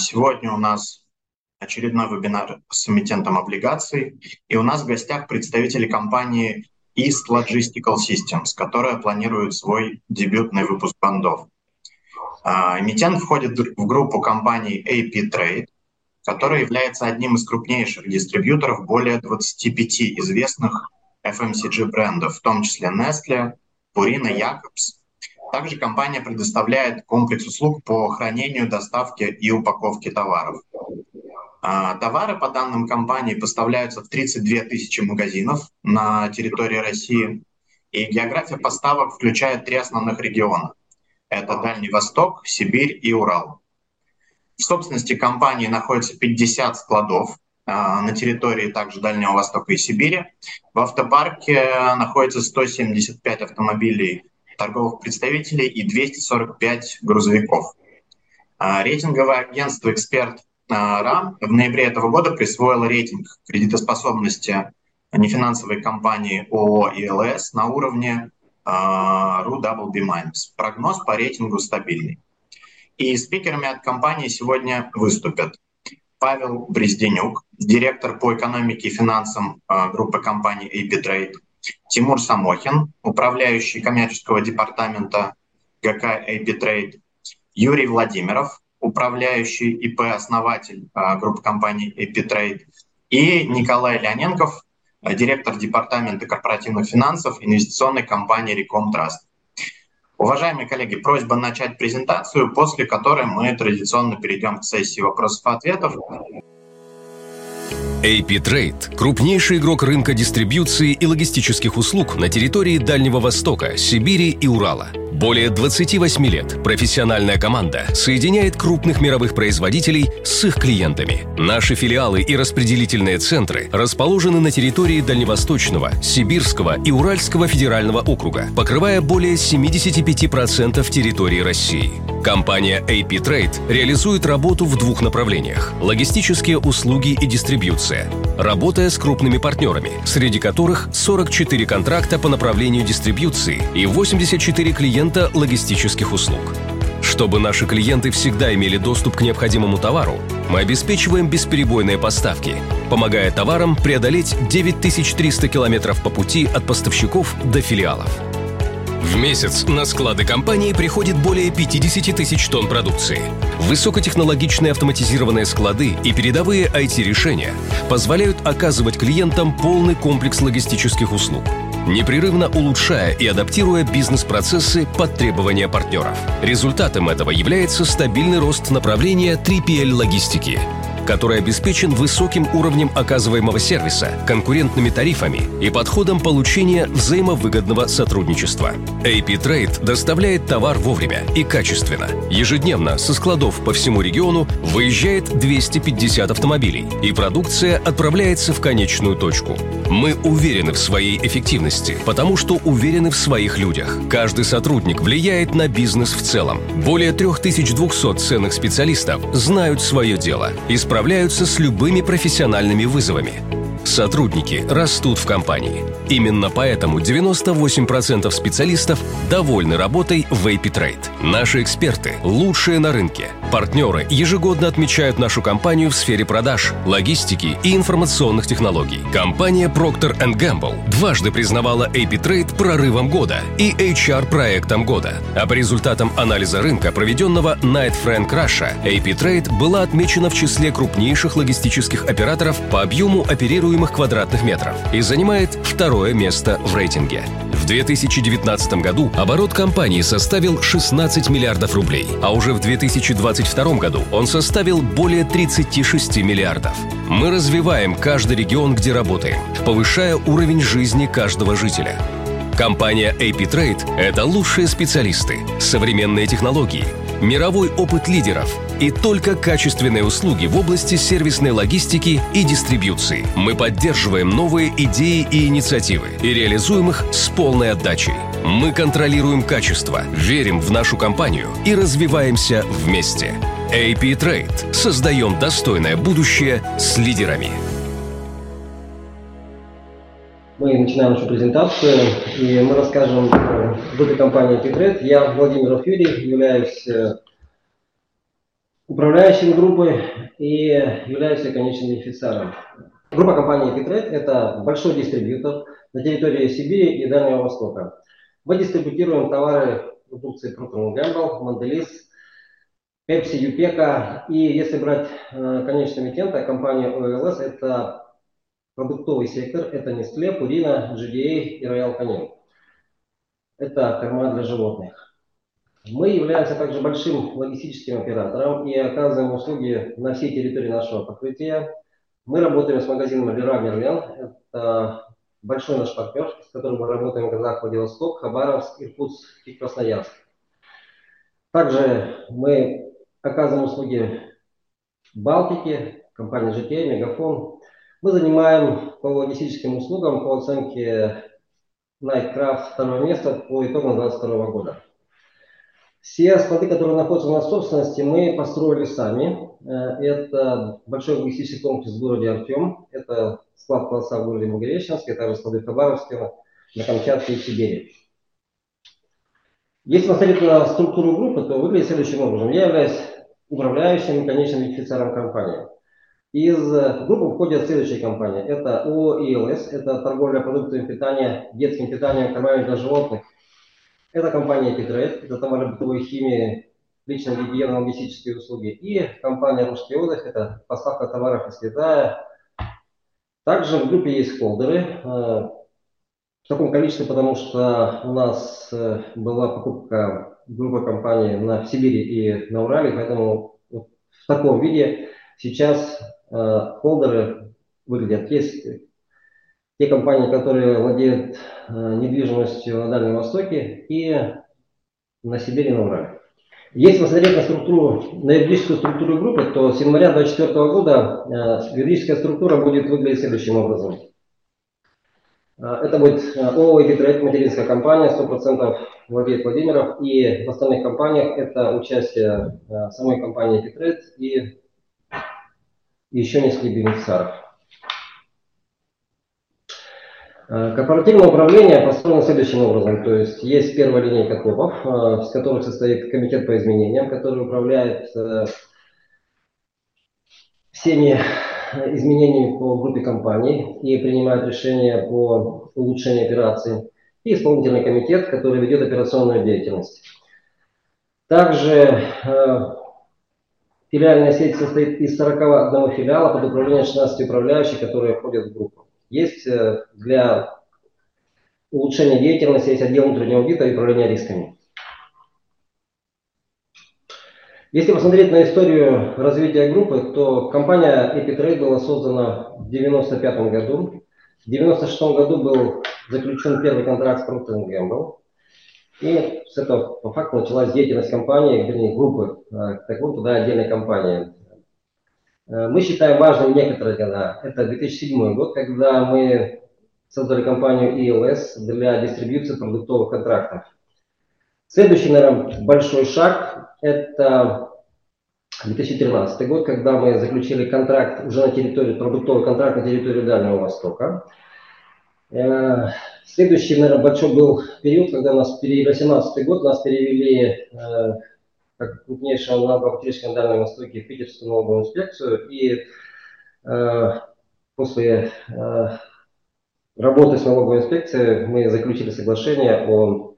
Сегодня у нас очередной вебинар с эмитентом облигаций, и у нас в гостях представители компании East Logistical Systems, которая планирует свой дебютный выпуск бандов. Эмитент входит в группу компаний AP Trade, которая является одним из крупнейших дистрибьюторов более 25 известных FMCG брендов, в том числе Nestle, Purina, Jacobs, также компания предоставляет комплекс услуг по хранению, доставке и упаковке товаров. А, товары, по данным компании, поставляются в 32 тысячи магазинов на территории России. И география поставок включает три основных региона. Это Дальний Восток, Сибирь и Урал. В собственности компании находится 50 складов а, на территории также Дальнего Востока и Сибири. В автопарке находится 175 автомобилей торговых представителей и 245 грузовиков. А, рейтинговое агентство «Эксперт РАМ» в ноябре этого года присвоило рейтинг кредитоспособности нефинансовой компании ООО ИЛС на уровне RU Double B-. Прогноз по рейтингу стабильный. И спикерами от компании сегодня выступят Павел Брезденюк, директор по экономике и финансам а, группы компаний AP Trade, Тимур Самохин, управляющий коммерческого департамента ГК AP Trade, Юрий Владимиров, управляющий ИП-основатель а, группы компаний AP Trade, и Николай Леоненков, директор департамента корпоративных финансов инвестиционной компании Recom Trust. Уважаемые коллеги, просьба начать презентацию, после которой мы традиционно перейдем к сессии вопросов-ответов. AP Trade – крупнейший игрок рынка дистрибьюции и логистических услуг на территории Дальнего Востока, Сибири и Урала – более 28 лет профессиональная команда соединяет крупных мировых производителей с их клиентами. Наши филиалы и распределительные центры расположены на территории Дальневосточного, Сибирского и Уральского федерального округа, покрывая более 75% территории России. Компания AP Trade реализует работу в двух направлениях – логистические услуги и дистрибьюция, работая с крупными партнерами, среди которых 44 контракта по направлению дистрибьюции и 84 клиента логистических услуг. Чтобы наши клиенты всегда имели доступ к необходимому товару, мы обеспечиваем бесперебойные поставки, помогая товарам преодолеть 9300 километров по пути от поставщиков до филиалов. В месяц на склады компании приходит более 50 тысяч тонн продукции. Высокотехнологичные автоматизированные склады и передовые IT-решения позволяют оказывать клиентам полный комплекс логистических услуг – непрерывно улучшая и адаптируя бизнес-процессы под требования партнеров. Результатом этого является стабильный рост направления 3PL-логистики, который обеспечен высоким уровнем оказываемого сервиса, конкурентными тарифами и подходом получения взаимовыгодного сотрудничества. AP Trade доставляет товар вовремя и качественно. Ежедневно со складов по всему региону выезжает 250 автомобилей, и продукция отправляется в конечную точку. Мы уверены в своей эффективности, потому что уверены в своих людях. Каждый сотрудник влияет на бизнес в целом. Более 3200 ценных специалистов знают свое дело и справляются с любыми профессиональными вызовами. Сотрудники растут в компании. Именно поэтому 98% специалистов довольны работой в AP Trade. Наши эксперты – лучшие на рынке. Партнеры ежегодно отмечают нашу компанию в сфере продаж, логистики и информационных технологий. Компания Procter Gamble дважды признавала AP Trade прорывом года и HR-проектом года. А по результатам анализа рынка, проведенного Night Frank Russia, AP Trade была отмечена в числе крупнейших логистических операторов по объему оперируемых квадратных метров и занимает второе место в рейтинге. В 2019 году оборот компании составил 16 миллиардов рублей, а уже в 2022 году он составил более 36 миллиардов. Мы развиваем каждый регион, где работаем, повышая уровень жизни каждого жителя. Компания AP Trade – это лучшие специалисты, современные технологии, мировой опыт лидеров – и только качественные услуги в области сервисной логистики и дистрибьюции. Мы поддерживаем новые идеи и инициативы и реализуем их с полной отдачей. Мы контролируем качество, верим в нашу компанию и развиваемся вместе. AP Trade. Создаем достойное будущее с лидерами. Мы начинаем нашу презентацию, и мы расскажем о группе компании Trade. Я Владимир Юрий, являюсь э, управляющим группы и являюсь конечным бенефициаром. Группа компании Питред – это большой дистрибьютор на территории Сибири и Дальнего Востока. Мы дистрибутируем товары продукции Procter Gamble, Mondelez, Pepsi, Юпека. И если брать э, конечного эмитента, компания OLS – это продуктовый сектор, это Nestle, Purina, GDA и Royal Canin. Это корма для животных. Мы являемся также большим логистическим оператором и оказываем услуги на всей территории нашего покрытия. Мы работаем с магазином Лера Мерлен. Это большой наш партнер, с которым мы работаем в городах Владивосток, Хабаровск, Иркутск и Красноярск. Также мы оказываем услуги Балтики, компания GTA, Мегафон. Мы занимаем по логистическим услугам по оценке Nightcraft второе место по итогам 2022 года. Все склады, которые находятся у нас в собственности, мы построили сами. Э, это большой логистический комплекс в городе Артем. Это склад класса в городе Могилевщинске, также склады в Хабаровске, на Камчатке и Сибири. Если посмотреть на структуру группы, то выглядит следующим образом. Я являюсь управляющим и конечным бенефициаром компании. Из группы входят следующие компании. Это ООО ИЛС, это торговля продуктами питания, детским питанием, кормами для животных. Это компания Петрет, это товары бытовой химии, личной гигиены, логистические услуги. И компания Русский отдых, это поставка товаров из Китая. Также в группе есть холдеры э, в таком количестве, потому что у нас э, была покупка группы компаний на, Сибири и на Урале, поэтому в таком виде сейчас Э, холдеры выглядят. Есть те компании, которые владеют э, недвижимостью на Дальнем Востоке и на Сибири и на Урале. Если посмотреть на структуру, на юридическую структуру группы, то с января 2024 года э, юридическая структура будет выглядеть следующим образом. Это будет ООО «Эпитрейд», материнская компания, 100% владеет Владимиров, и в остальных компаниях это участие самой компании «Эпитрейд» и еще несколько бенефициаров. Э, корпоративное управление построено следующим образом. То есть есть первая линейка э, из которых состоит комитет по изменениям, который управляет э, всеми изменениями по группе компаний и принимает решения по улучшению операций. И исполнительный комитет, который ведет операционную деятельность. Также Филиальная сеть состоит из 41 филиала под управлением 16 управляющих, которые входят в группу. Есть э, для улучшения деятельности есть отдел внутреннего аудита и управления рисками. Если посмотреть на историю развития группы, то компания Epitrade была создана в 1995 году. В 1996 году был заключен первый контракт с Procter Gamble. И с этого по факту началась деятельность компании, вернее группы, э, так вот туда отдельной компании. Э, мы считаем важным некоторые года. Это 2007 год, когда мы создали компанию ELS для дистрибьюции продуктовых контрактов. Следующий, наверное, большой шаг – это 2013 год, когда мы заключили контракт уже на территории, продуктовый контракт на территории Дальнего Востока. Э, следующий, наверное, большой был период, когда нас перевели, 18 год, нас перевели э, как крупнейшего налогоплательщика на Дальнем Востоке Питерскую налоговую инспекцию. И э, после работы с налоговой инспекцией мы заключили соглашение о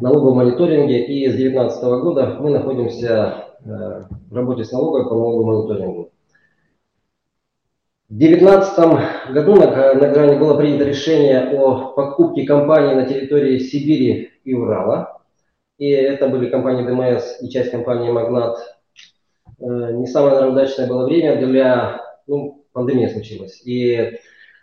налоговом мониторинге. И с 2019 года мы находимся в работе с налоговой по налоговому мониторингу. В 2019 году на, на грани было принято решение о покупке компаний на территории Сибири и Урала. И это были компании ДМС и часть компании Магнат. Э, не самое наверное, удачное было время для... Ну, пандемия случилась. И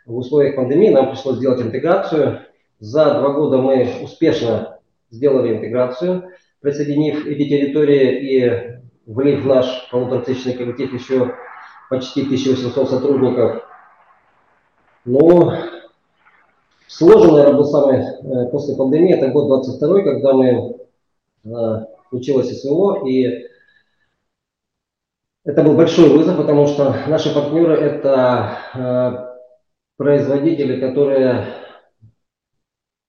в условиях пандемии нам пришлось сделать интеграцию. За два года мы успешно сделали интеграцию, присоединив эти территории и влив в наш полуторатысячный коллектив еще почти 1800 сотрудников. Но сложный, наверное, был самый э, после пандемии, это год 22 когда мы э, училась СВО, и это был большой вызов, потому что наши партнеры – это э, производители, которые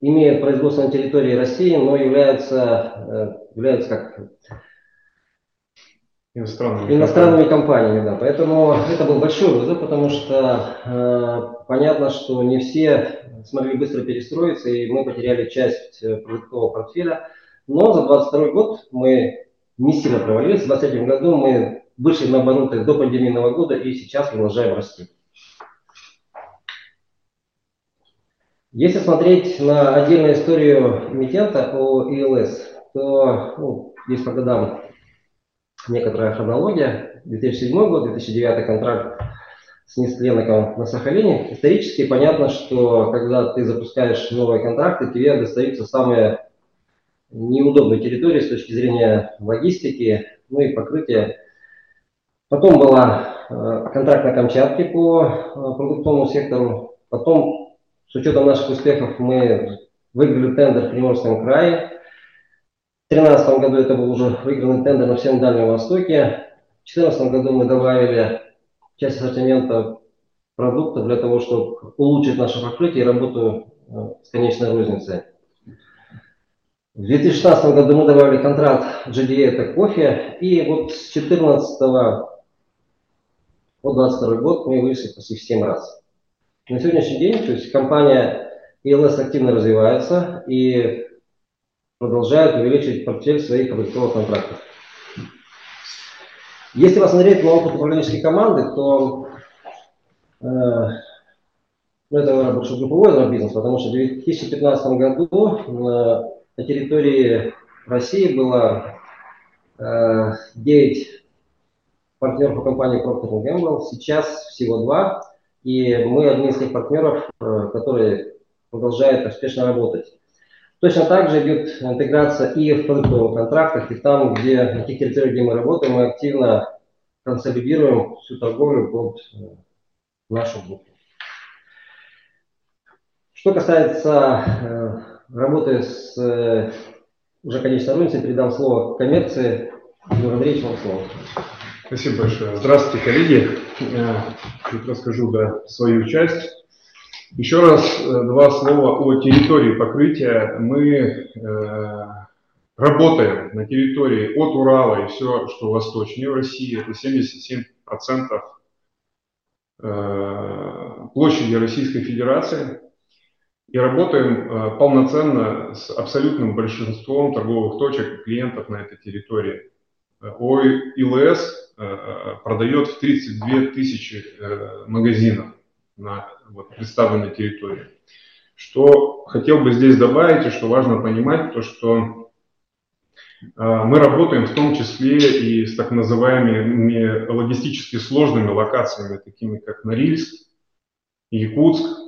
имеют производство на территории России, но являются, являются как Иностранными, иностранными компаниями. компаниями, да. Поэтому это был большой вызов, потому что э, понятно, что не все смогли быстро перестроиться, и мы потеряли часть э, продуктового портфеля. Но за 22 год мы не сильно провалились. В 2023 году мы вышли на обороты до пандемийного года и сейчас продолжаем расти. Если смотреть на отдельную историю эмитента о ELS, то ну, здесь по годам некоторая хронология. 2007 год, 2009 контракт с Нестленоком на Сахалине. Исторически понятно, что когда ты запускаешь новые контракты, тебе достаются самые неудобные территории с точки зрения логистики, ну и покрытия. Потом была э, контракт на Камчатке по э, продуктовому сектору. Потом, с учетом наших успехов, мы выиграли тендер в Приморском крае. В 2013 году это был уже выигранный тендер на всем Дальнем Востоке. В 2014 году мы добавили часть ассортимента продукта для того, чтобы улучшить наше покрытие и работу э, с конечной розницей. В 2016 году мы добавили контракт GDA, это кофе, и вот с 2014 по 2022 год мы вышли почти в 7 раз. На сегодняшний день то есть компания ELS активно развивается и продолжает увеличивать портфель своих продуктовых контрактов. Если посмотреть на опыт управленческой команды, то э, ну, это, больше групповой бизнес, потому что в 2015 году э, на территории России было э, 9 партнеров по компании Procter Gamble, сейчас всего два, и мы одни из тех партнеров, э, которые продолжают успешно работать. Точно так же идет интеграция и в продуктовых контрактах, и там, где, на тех территориях, где мы работаем, мы активно консолидируем всю торговлю под э, нашу группу. Что касается э, работы с э, уже конечной розницей, передам слово коммерции. Юрий Андреевич, вам слово. Спасибо большое. Здравствуйте, коллеги. Я расскажу да, свою часть. Еще раз э, два слова о территории покрытия. Мы э, работаем на территории от Урала и все, что восточнее в России. Это 77% э, площади Российской Федерации. И работаем э, полноценно с абсолютным большинством торговых точек и клиентов на этой территории. Э, э, продает в 32 тысячи магазинов на вот, представленной территории. Что хотел бы здесь добавить и что важно понимать, то что мы работаем в том числе и с так называемыми логистически сложными локациями, такими как Норильск, Якутск,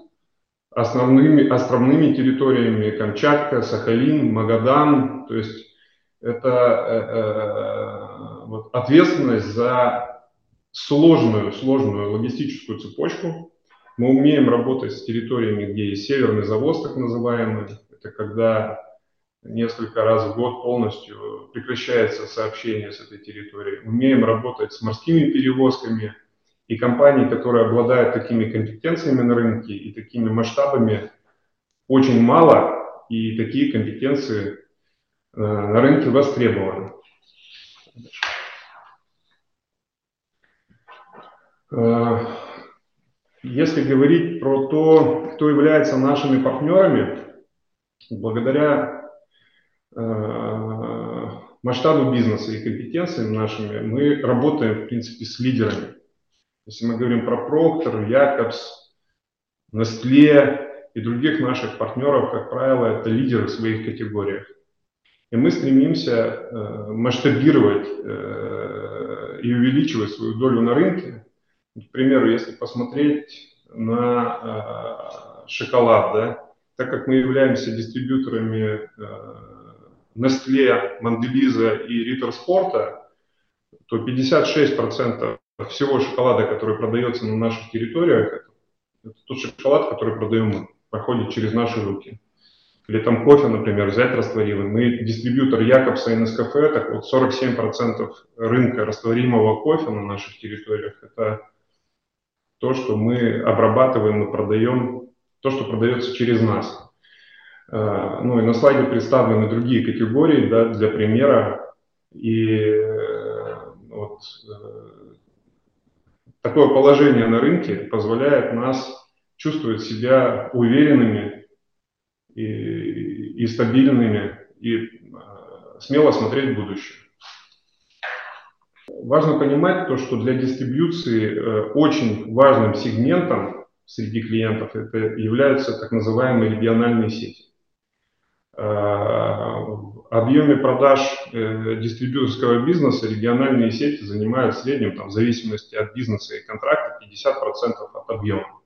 основными островными территориями Камчатка, Сахалин, Магадан. То есть это э, э, вот, ответственность за сложную, сложную логистическую цепочку. Мы умеем работать с территориями, где есть северный завоз, так называемый. Это когда несколько раз в год полностью прекращается сообщение с этой территорией. Умеем работать с морскими перевозками – и компаний, которые обладают такими компетенциями на рынке и такими масштабами, очень мало, и такие компетенции э, на рынке востребованы. Э, если говорить про то, кто является нашими партнерами, благодаря э, масштабу бизнеса и компетенциям нашими, мы работаем, в принципе, с лидерами. Если мы говорим про Procter, Jacobs, Nestle и других наших партнеров, как правило, это лидеры в своих категориях. И мы стремимся э, масштабировать э, и увеличивать свою долю на рынке. К примеру, если посмотреть на э, шоколад, да, так как мы являемся дистрибьюторами э, Nestle, Mondeleza и Ritter Спорта, то 56% всего шоколада, который продается на наших территориях, это тот шоколад, который продаем мы, проходит через наши руки. Или там кофе, например, взять растворимый. Мы дистрибьютор Якобса и Нескафе, так вот 47% рынка растворимого кофе на наших территориях – это то, что мы обрабатываем и продаем, то, что продается через нас. Э, ну и на слайде представлены другие категории, да, для примера. И э, вот вот такое положение на рынке позволяет нас чувствовать себя уверенными и, и стабильными, и смело смотреть в будущее. Важно понимать то, что для дистрибьюции очень важным сегментом среди клиентов это являются так называемые региональные сети. Объеме продаж э, дистрибьюторского бизнеса региональные сети занимают в среднем, там, в зависимости от бизнеса и контракта, 50% от объема.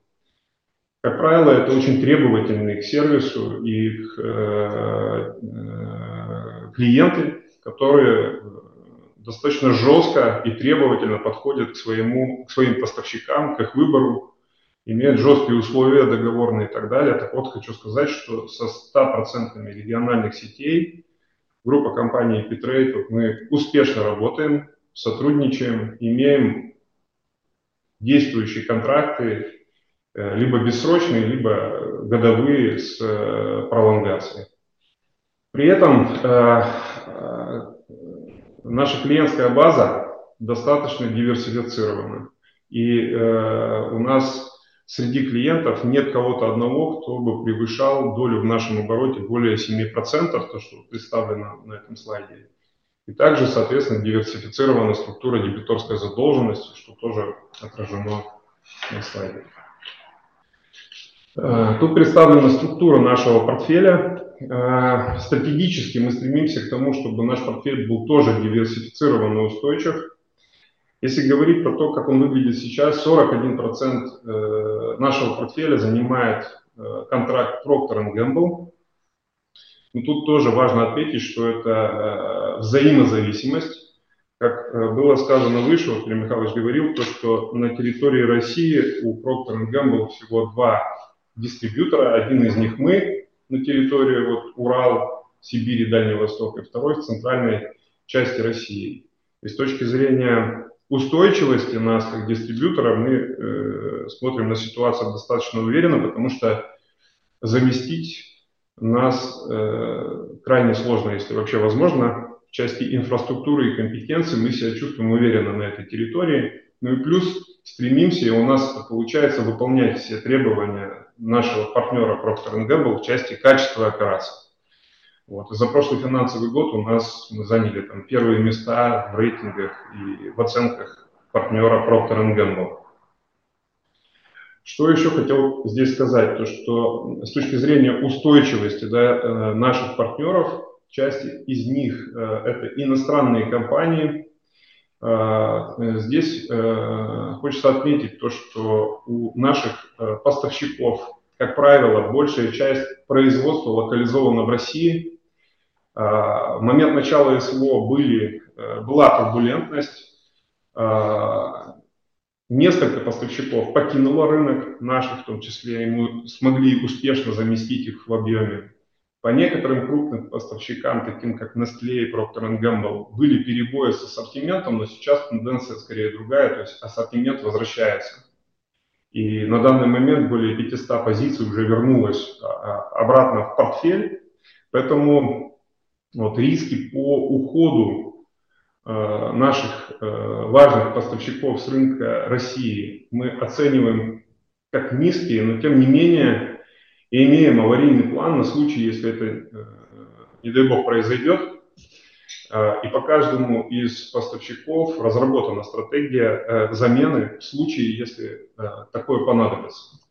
Как правило, это очень требовательные к сервису и к, э, э, клиенты, которые достаточно жестко и требовательно подходят к, своему, к своим поставщикам, к их выбору, имеют жесткие условия договорные и так далее. Так вот, хочу сказать, что со 100% региональных сетей группа компаний Pitrade, мы успешно работаем, сотрудничаем, имеем действующие контракты, э, либо бессрочные, либо годовые с э, пролонгацией. При этом э, наша клиентская база достаточно диверсифицирована. И у нас среди клиентов нет кого-то одного, кто бы превышал долю в нашем обороте более 7%, то, что представлено на этом слайде. И также, соответственно, диверсифицирована структура дебиторской задолженности, что тоже отражено на слайде. Э, тут представлена структура нашего портфеля. Э, стратегически мы стремимся к тому, чтобы наш портфель был тоже диверсифицирован и устойчив. Если говорить про то, как он выглядит сейчас, 41% э, нашего портфеля занимает э, контракт Procter Gamble. Но тут тоже важно отметить, что это э, взаимозависимость. Как было сказано выше, вот Илья Михайлович говорил, то, что на территории России у Procter Gamble всего два дистрибьютора. Один из них мы на территории вот, Урал, Сибири, Дальний Восток, и второй в центральной части России. И с точки зрения устойчивости нас как дистрибьютора мы э, смотрим на ситуацию достаточно уверенно, потому что заместить нас э, крайне сложно, если вообще возможно. В части инфраструктуры и компетенции мы себя чувствуем уверенно на этой территории. Ну и плюс стремимся, и у нас получается выполнять все требования нашего партнера Procter Gamble в части качества операций. Вот. за прошлый финансовый год у нас мы заняли там первые места в рейтингах и в оценках партнера Procter Gamble. Что еще хотел здесь сказать, то что с точки зрения устойчивости да, э, наших партнеров, часть из них э, это иностранные компании. Э, здесь хочется отметить то, что у наших поставщиков, как правило, большая часть производства локализована в России, в момент начала СВО были, э, была турбулентность, а, несколько поставщиков покинуло рынок, наших в том числе, и мы смогли успешно заместить их в объеме. По некоторым крупным поставщикам, таким как Nestle и Procter Gamble, были перебои с ассортиментом, но сейчас тенденция скорее другая, то есть ассортимент возвращается. И на данный момент более 500 позиций уже вернулось а, обратно в портфель. Поэтому вот, риски по уходу э, наших э, важных поставщиков с рынка России мы оцениваем как низкие, но тем не менее имеем аварийный план на случай, если это, э, не дай бог, произойдет. Э, и по каждому из поставщиков разработана стратегия э, замены в случае, если э, такое понадобится.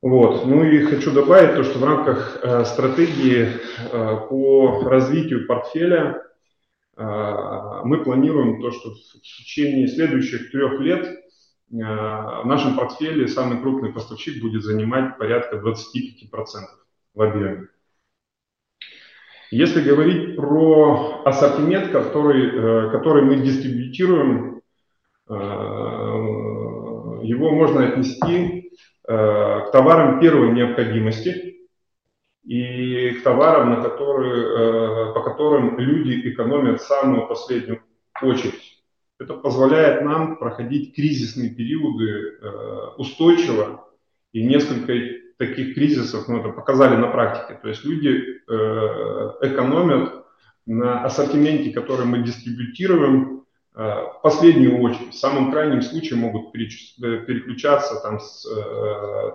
Вот. Ну и хочу добавить то, что в рамках э, стратегии э, по развитию портфеля э, мы планируем то, что в течение следующих трех лет э, в нашем портфеле самый крупный поставщик будет занимать порядка 25% в объеме. Если говорить про ассортимент, который, э, который мы дистрибьютируем, э, его можно отнести к товарам первой необходимости и к товарам, на которые, э, по которым люди экономят самую последнюю очередь. Это позволяет нам проходить кризисные периоды э, устойчиво, и несколько таких кризисов мы это показали на практике. То есть люди экономят на ассортименте, который мы дистрибутируем, в последнюю очередь, в самом крайнем случае могут переключаться там, с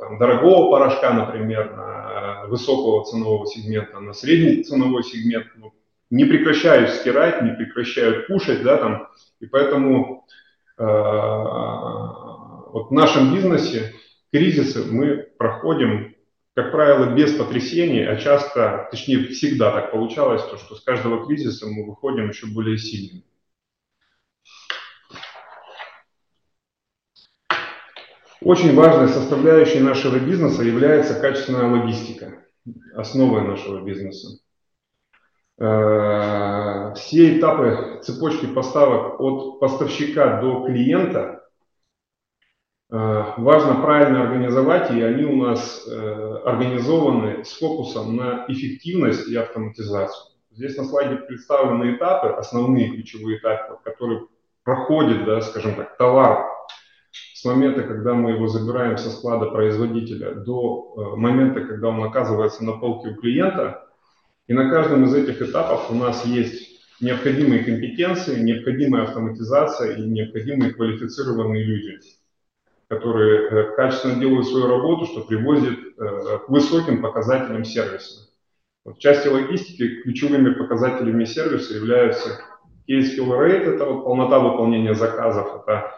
там, дорогого порошка, например, на высокого ценового сегмента, на средний ценовой сегмент. Ну, не прекращают стирать, не прекращают кушать, да, там, и поэтому э, вот в нашем бизнесе кризисы мы проходим, как правило, без потрясений, а часто, точнее, всегда так получалось, то, что с каждого кризиса мы выходим еще более сильными. Очень важной составляющей нашего бизнеса является качественная логистика, основой нашего бизнеса. Э, все этапы цепочки поставок от поставщика до клиента э, важно правильно организовать, и они у нас э, организованы с фокусом на эффективность и автоматизацию. Здесь на слайде представлены этапы, основные ключевые этапы, которые проходит, да, скажем так, товар с момента, когда мы его забираем со склада производителя, до момента, когда он оказывается на полке у клиента – и на каждом из этих этапов у нас есть необходимые компетенции, необходимая автоматизация и необходимые квалифицированные люди, которые э, качественно делают свою работу, что приводит э, к высоким показателям сервиса. В части логистики ключевыми показателями сервиса являются case fill rate, это вот полнота выполнения заказов, это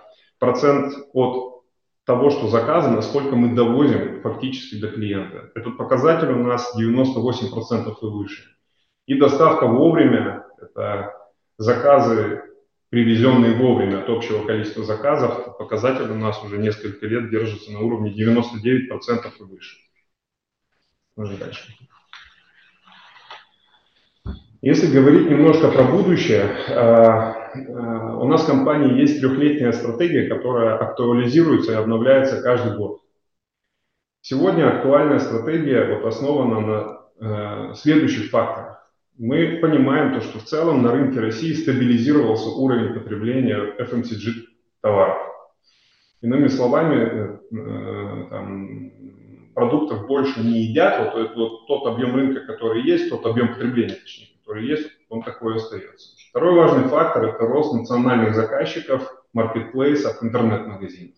процент от того, что заказано, сколько мы довозим фактически до клиента. Этот показатель у нас 98% и выше. И доставка вовремя, это заказы, привезенные вовремя от общего количества заказов, показатель у нас уже несколько лет держится на уровне 99% и выше. Можно дальше. Если говорить немножко про будущее, а, у нас в компании есть трехлетняя стратегия, которая актуализируется и обновляется каждый год. Сегодня актуальная стратегия вот основана на э, следующих факторах. Мы понимаем то, что в целом на рынке России стабилизировался уровень потребления FMCG товаров. Иными словами, э, э, там, продуктов больше не едят, вот, вот тот объем рынка, который есть, тот объем потребления, точнее, который есть, он такой остается. Второй важный фактор – это рост национальных заказчиков, маркетплейсов, интернет-магазинов.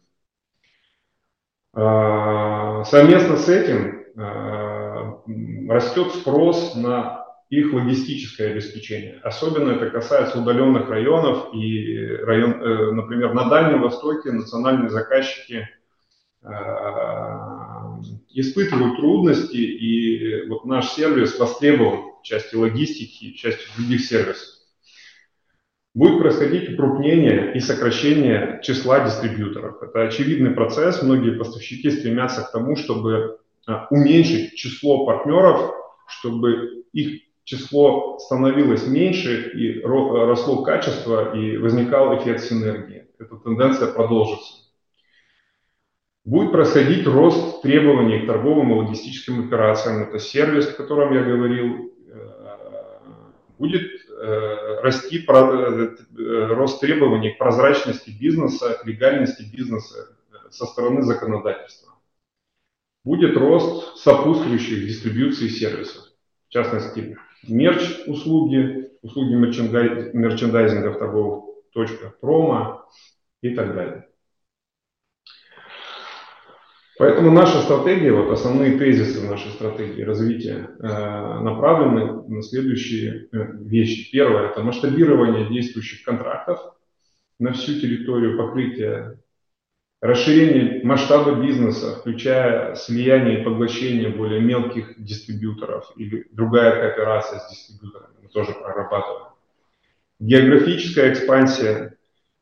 А, совместно с этим а, растет спрос на их логистическое обеспечение. Особенно это касается удаленных районов и район, э, например, на Дальнем Востоке национальные заказчики а, испытывают трудности, и вот наш сервис востребован части логистики, части других сервисов. Будет происходить укрупнение и сокращение числа дистрибьюторов. Это очевидный процесс. Многие поставщики стремятся к тому, чтобы а, уменьшить число партнеров, чтобы их число становилось меньше и росло качество и возникал эффект синергии. Эта тенденция продолжится. Будет происходить рост требований к торговым и логистическим операциям. Это сервис, о котором я говорил. Э, будет э, расти э, рост требований к прозрачности бизнеса, к легальности бизнеса со стороны законодательства. Будет рост сопутствующих дистрибьюции сервисов. В частности, мерч услуги, услуги мерчендайзинга в торговых точках, промо и так далее. Поэтому наша стратегия, вот основные тезисы нашей стратегии развития э, направлены на следующие э, вещи. Первое – это масштабирование действующих контрактов на всю территорию покрытия, расширение масштаба бизнеса, включая слияние и поглощение более мелких дистрибьюторов или другая кооперация с дистрибьюторами, мы тоже прорабатываем. Географическая экспансия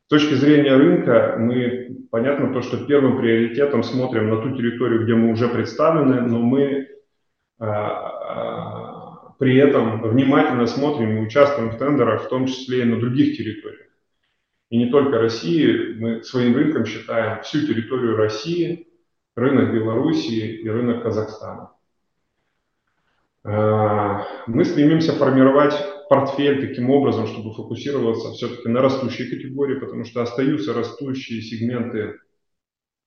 с точки зрения рынка мы, понятно, то, что первым приоритетом смотрим на ту территорию, где мы уже представлены, но мы а, а, при этом внимательно смотрим и участвуем в тендерах, в том числе и на других территориях. И не только России, мы своим рынком считаем всю территорию России, рынок Белоруссии и рынок Казахстана. А, мы стремимся формировать портфель таким образом, чтобы фокусироваться все-таки на растущей категории, потому что остаются растущие сегменты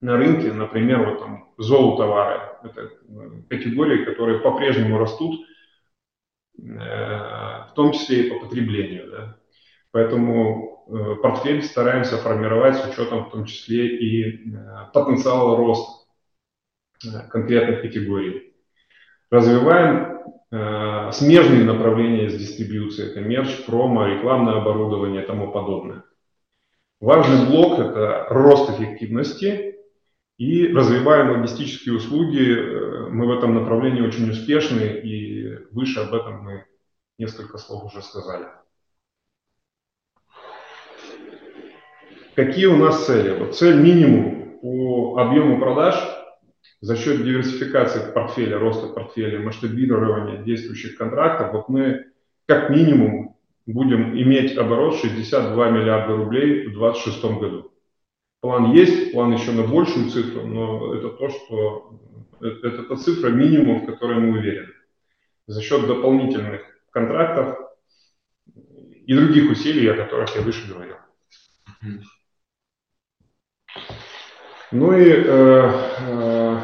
на рынке, например, вот там золотовары, это э, категории, которые по-прежнему растут, э, в том числе и по потреблению. Да. Поэтому э, портфель стараемся формировать с учетом в том числе и потенциала роста конкретных категорий. Развиваем смежные направления с дистрибьюцией. Это мерч, промо, рекламное оборудование и тому подобное. Важный блок – это рост эффективности и развиваем логистические услуги. Э, мы в этом направлении очень успешны, и выше об этом мы несколько слов уже сказали. Какие у нас цели? Вот цель минимум по объему продаж за счет диверсификации портфеля, роста портфеля, масштабирования действующих контрактов. Вот мы как минимум будем иметь оборот 62 миллиарда рублей в 2026 году. План есть, план еще на большую цифру, но это то, что это, это та цифра минимум, в которой мы уверены. За счет дополнительных контрактов и других усилий, о которых я выше говорил. Ну и э, э,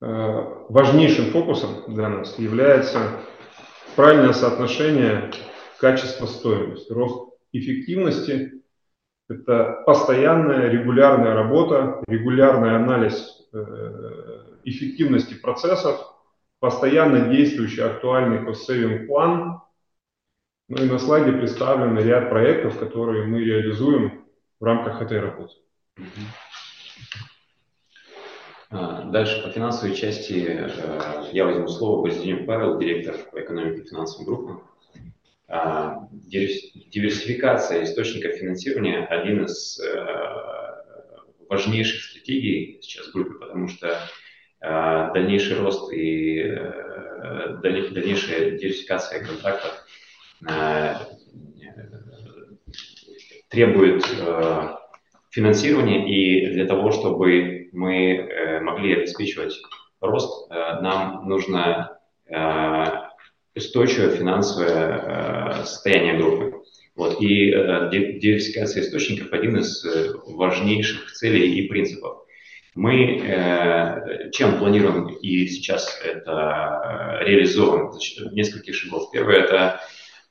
э, важнейшим фокусом для нас является правильное соотношение качество-стоимость, рост эффективности – это постоянная, регулярная работа, регулярный анализ э, эффективности процессов, постоянно действующий актуальный cost-saving план. Ну и на слайде представлен ряд проектов, которые мы реализуем в рамках этой работы. А, дальше по финансовой части э, я возьму слово Базилин Павел, директор по экономике и финансовым группам. Диверсификация источников финансирования – один из э, важнейших стратегий сейчас в группе, потому что э, дальнейший рост и дальнейшая диверсификация контрактов требует финансирования, и для того, чтобы мы могли обеспечивать рост, нам нужно устойчивое финансовое э, состояние группы. Вот. И э, диверсификация источников – один из э, важнейших целей и принципов. Мы э, чем планируем и сейчас это реализовываем? Значит, нескольких шагов. Первое – это э,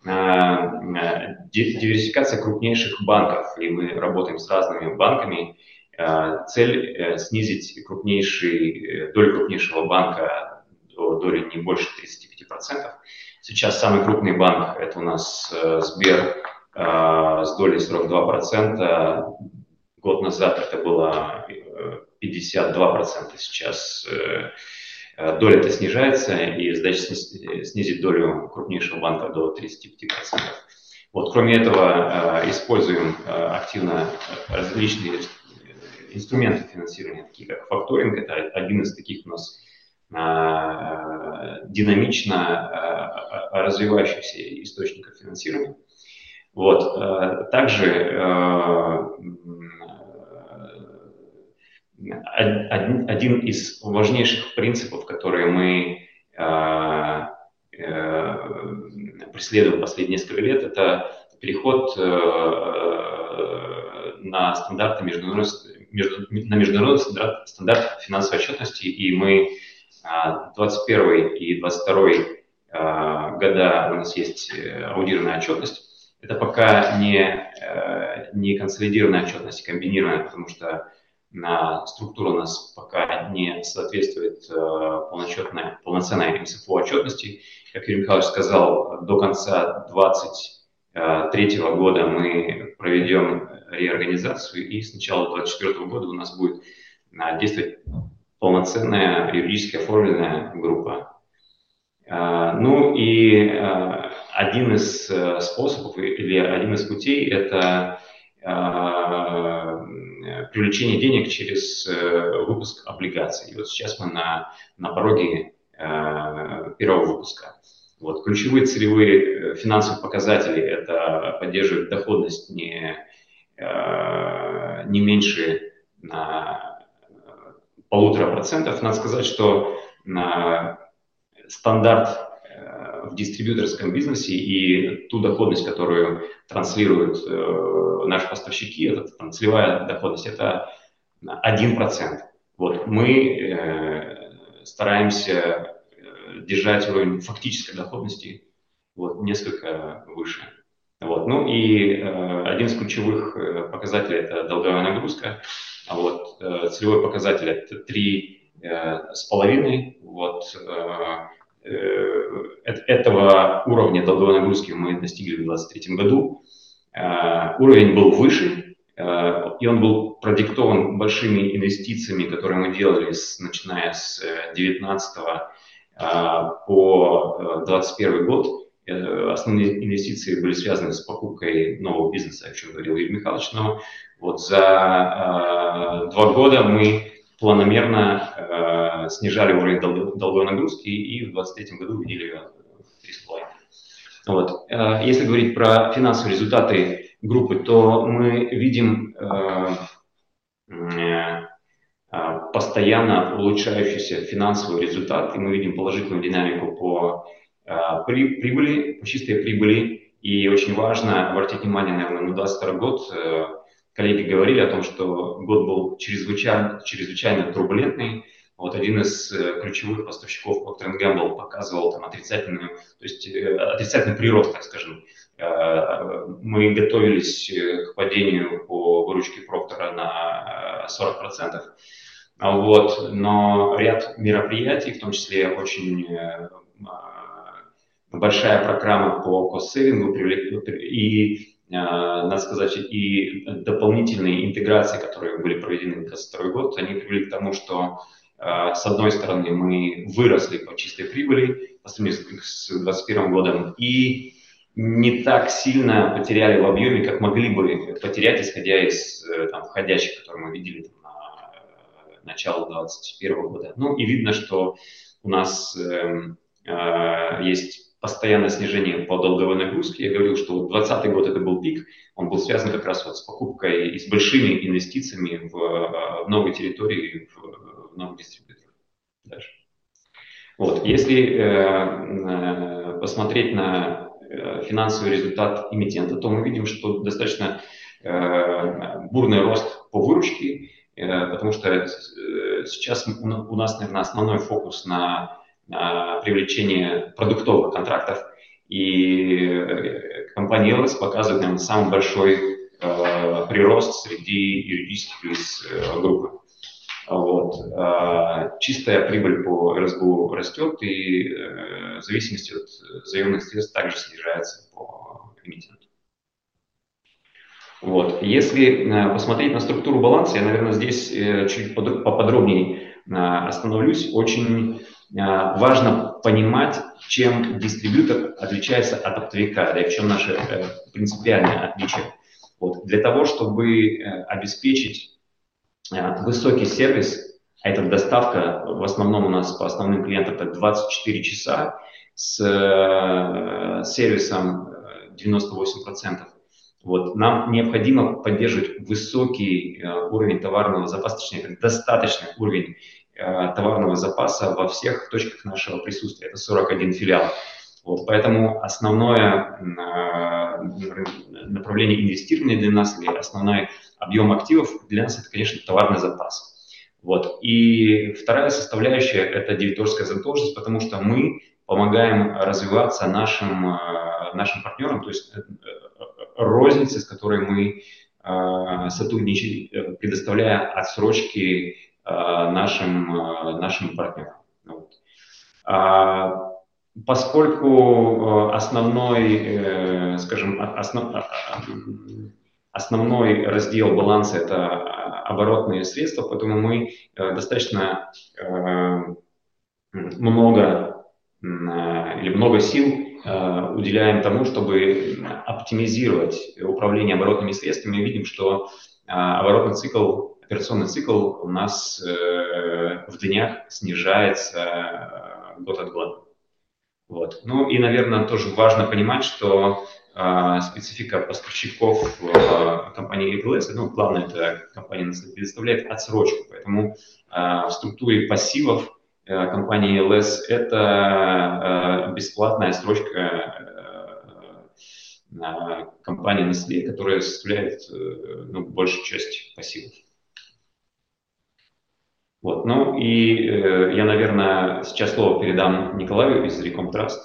диверсификация крупнейших банков, и мы работаем с разными банками. Э, цель э, снизить крупнейший, долю крупнейшего банка до доли не больше 35%. Сейчас самый крупный банк – это у нас э, Сбер э, с долей 42%. Год назад это было 52%. Э, Сейчас доля это снижается, и задача снизить долю крупнейшего банка до 35%. Вот, кроме этого, используем активно различные инструменты финансирования, такие как факторинг. Это один из таких у нас Э, динамично э, развивающихся источников финансирования. Вот. Э, также один из важнейших принципов, которые мы преследуем последние несколько лет, это переход на стандарты международных, на международный стандарт, стандарт финансовой отчетности, и мы 21 и 22 а, года у нас есть э, аудированная отчетность. Это пока не, э, не консолидированная отчетность, а комбинированная, потому что структура у нас пока не соответствует э, полноценной, полноценной МСФО отчетности. Как Юрий Михайлович сказал, до конца 2023 года мы проведем реорганизацию, и с начала 2024 года у нас будет действовать полноценная юридически оформленная группа. Ну и один из э, способов или один из путей – это привлечение денег через э, выпуск облигаций. И вот сейчас мы на, на пороге первого выпуска. Вот. Ключевые целевые э, финансовые показатели – это поддерживать доходность не, не меньше полутора процентов. Надо сказать, что стандарт э, в дистрибьюторском бизнесе и ту доходность, которую транслируют э, наши поставщики, это там, целевая доходность, это 1%. Вот. Мы э, стараемся держать уровень фактической доходности вот, несколько выше. Вот. Ну и э, один из ключевых э, показателей – это долговая нагрузка. А вот, э, целевой показатель – это три э, с половиной. Вот, э, э, этого уровня долговой нагрузки мы достигли в 2023 году. Э, уровень был выше, э, и он был продиктован большими инвестициями, которые мы делали, с, начиная с 2019 э, по 2021 год. Основные инвестиции были связаны с покупкой нового бизнеса, о чем говорил Юрий Михайлович. Но вот за два года мы планомерно снижали уровень долговой нагрузки и в 2023 году видели 3,5. Вот. Э, если говорить про финансовые результаты группы, то мы видим э, э, постоянно улучшающийся финансовый результат, и мы видим положительную динамику по прибыли, по чистой прибыли. И очень важно обратить внимание, наверное, на 2022 год. Коллеги говорили о том, что год был чрезвычайно, чрезвычайно турбулентный, вот один из э, ключевых поставщиков Procter Gamble показывал там отрицательную, то есть э, отрицательный прирост, так скажем. Э, мы готовились к падению по выручке Проктора на 40%. Вот, но ряд мероприятий, в том числе очень большая программа по кост-сейвингу и, надо сказать, и дополнительные интеграции, которые были проведены в 2022 год, они привели к тому, что а, с одной стороны, мы выросли по чистой прибыли по сравнению с 2021 годом и не так сильно потеряли в объеме, как могли бы потерять, исходя из э, там, входящих, которые мы видели там, на э, начало 2021 года. Ну и видно, что у нас э, э, есть постоянное снижение по долговой нагрузке. Я говорил, что 2020 год это был пик, он был связан как раз вот с покупкой и с большими инвестициями в, в новые территории, в, в новых дистрибьюторах. Дальше. Вот. Если э, э, посмотреть на э, финансовый результат эмитента, то мы видим, что достаточно э, бурный рост по выручке, э, потому что э, сейчас у нас, наверное, основной фокус на привлечение продуктовых контрактов, и э, компания Ellis показывает, наверное, самый большой э, прирост среди юридических лиц э, группы. Вот. Чистая прибыль по РСБУ растет, и э, в зависимости от заемных средств также снижается по эмитенту. Вот. Если э, посмотреть на структуру баланса, я, наверное, здесь э, чуть поподробнее остановлюсь. Очень важно понимать, чем дистрибьютор отличается от оптовика, да, и в чем наше принципиальное отличие. Вот. Для того, чтобы обеспечить Э, высокий сервис, а это доставка в основном у нас по основным клиентам это 24 часа с э, сервисом 98%. Э, вот. Нам необходимо поддерживать высокий уровень товарного запаса, точнее, достаточный уровень товарного запаса во всех точках нашего присутствия. Это 41 филиал. Вот, поэтому основное направление инвестирования для нас или основной объем активов для нас это, конечно, товарный запас. Вот. И вторая составляющая – это дебиторская задолженность, потому что мы помогаем развиваться нашим, э, нашим партнерам, то есть э, рознице, с которой мы э, сотрудничаем, предоставляя отсрочки нашим, нашим партнерам. Вот. А, поскольку основной, скажем, основ, Основной раздел баланса – это оборотные средства, поэтому мы э, достаточно э, много или много сил э, уделяем тому, чтобы оптимизировать управление оборотными средствами. Мы видим, что оборотный цикл, операционный цикл у нас в днях снижается год от года. Вот. Ну и, наверное, тоже важно понимать, что а, специфика поставщиков а, компании EPLS, ну, главное, это компания предоставляет отсрочку, поэтому а, в структуре пассивов компании ELS это бесплатная строчка компании Nestle, которая составляет ну, большую часть пассивов. Вот, ну и э, я, наверное, сейчас слово передам Николаю из Trust.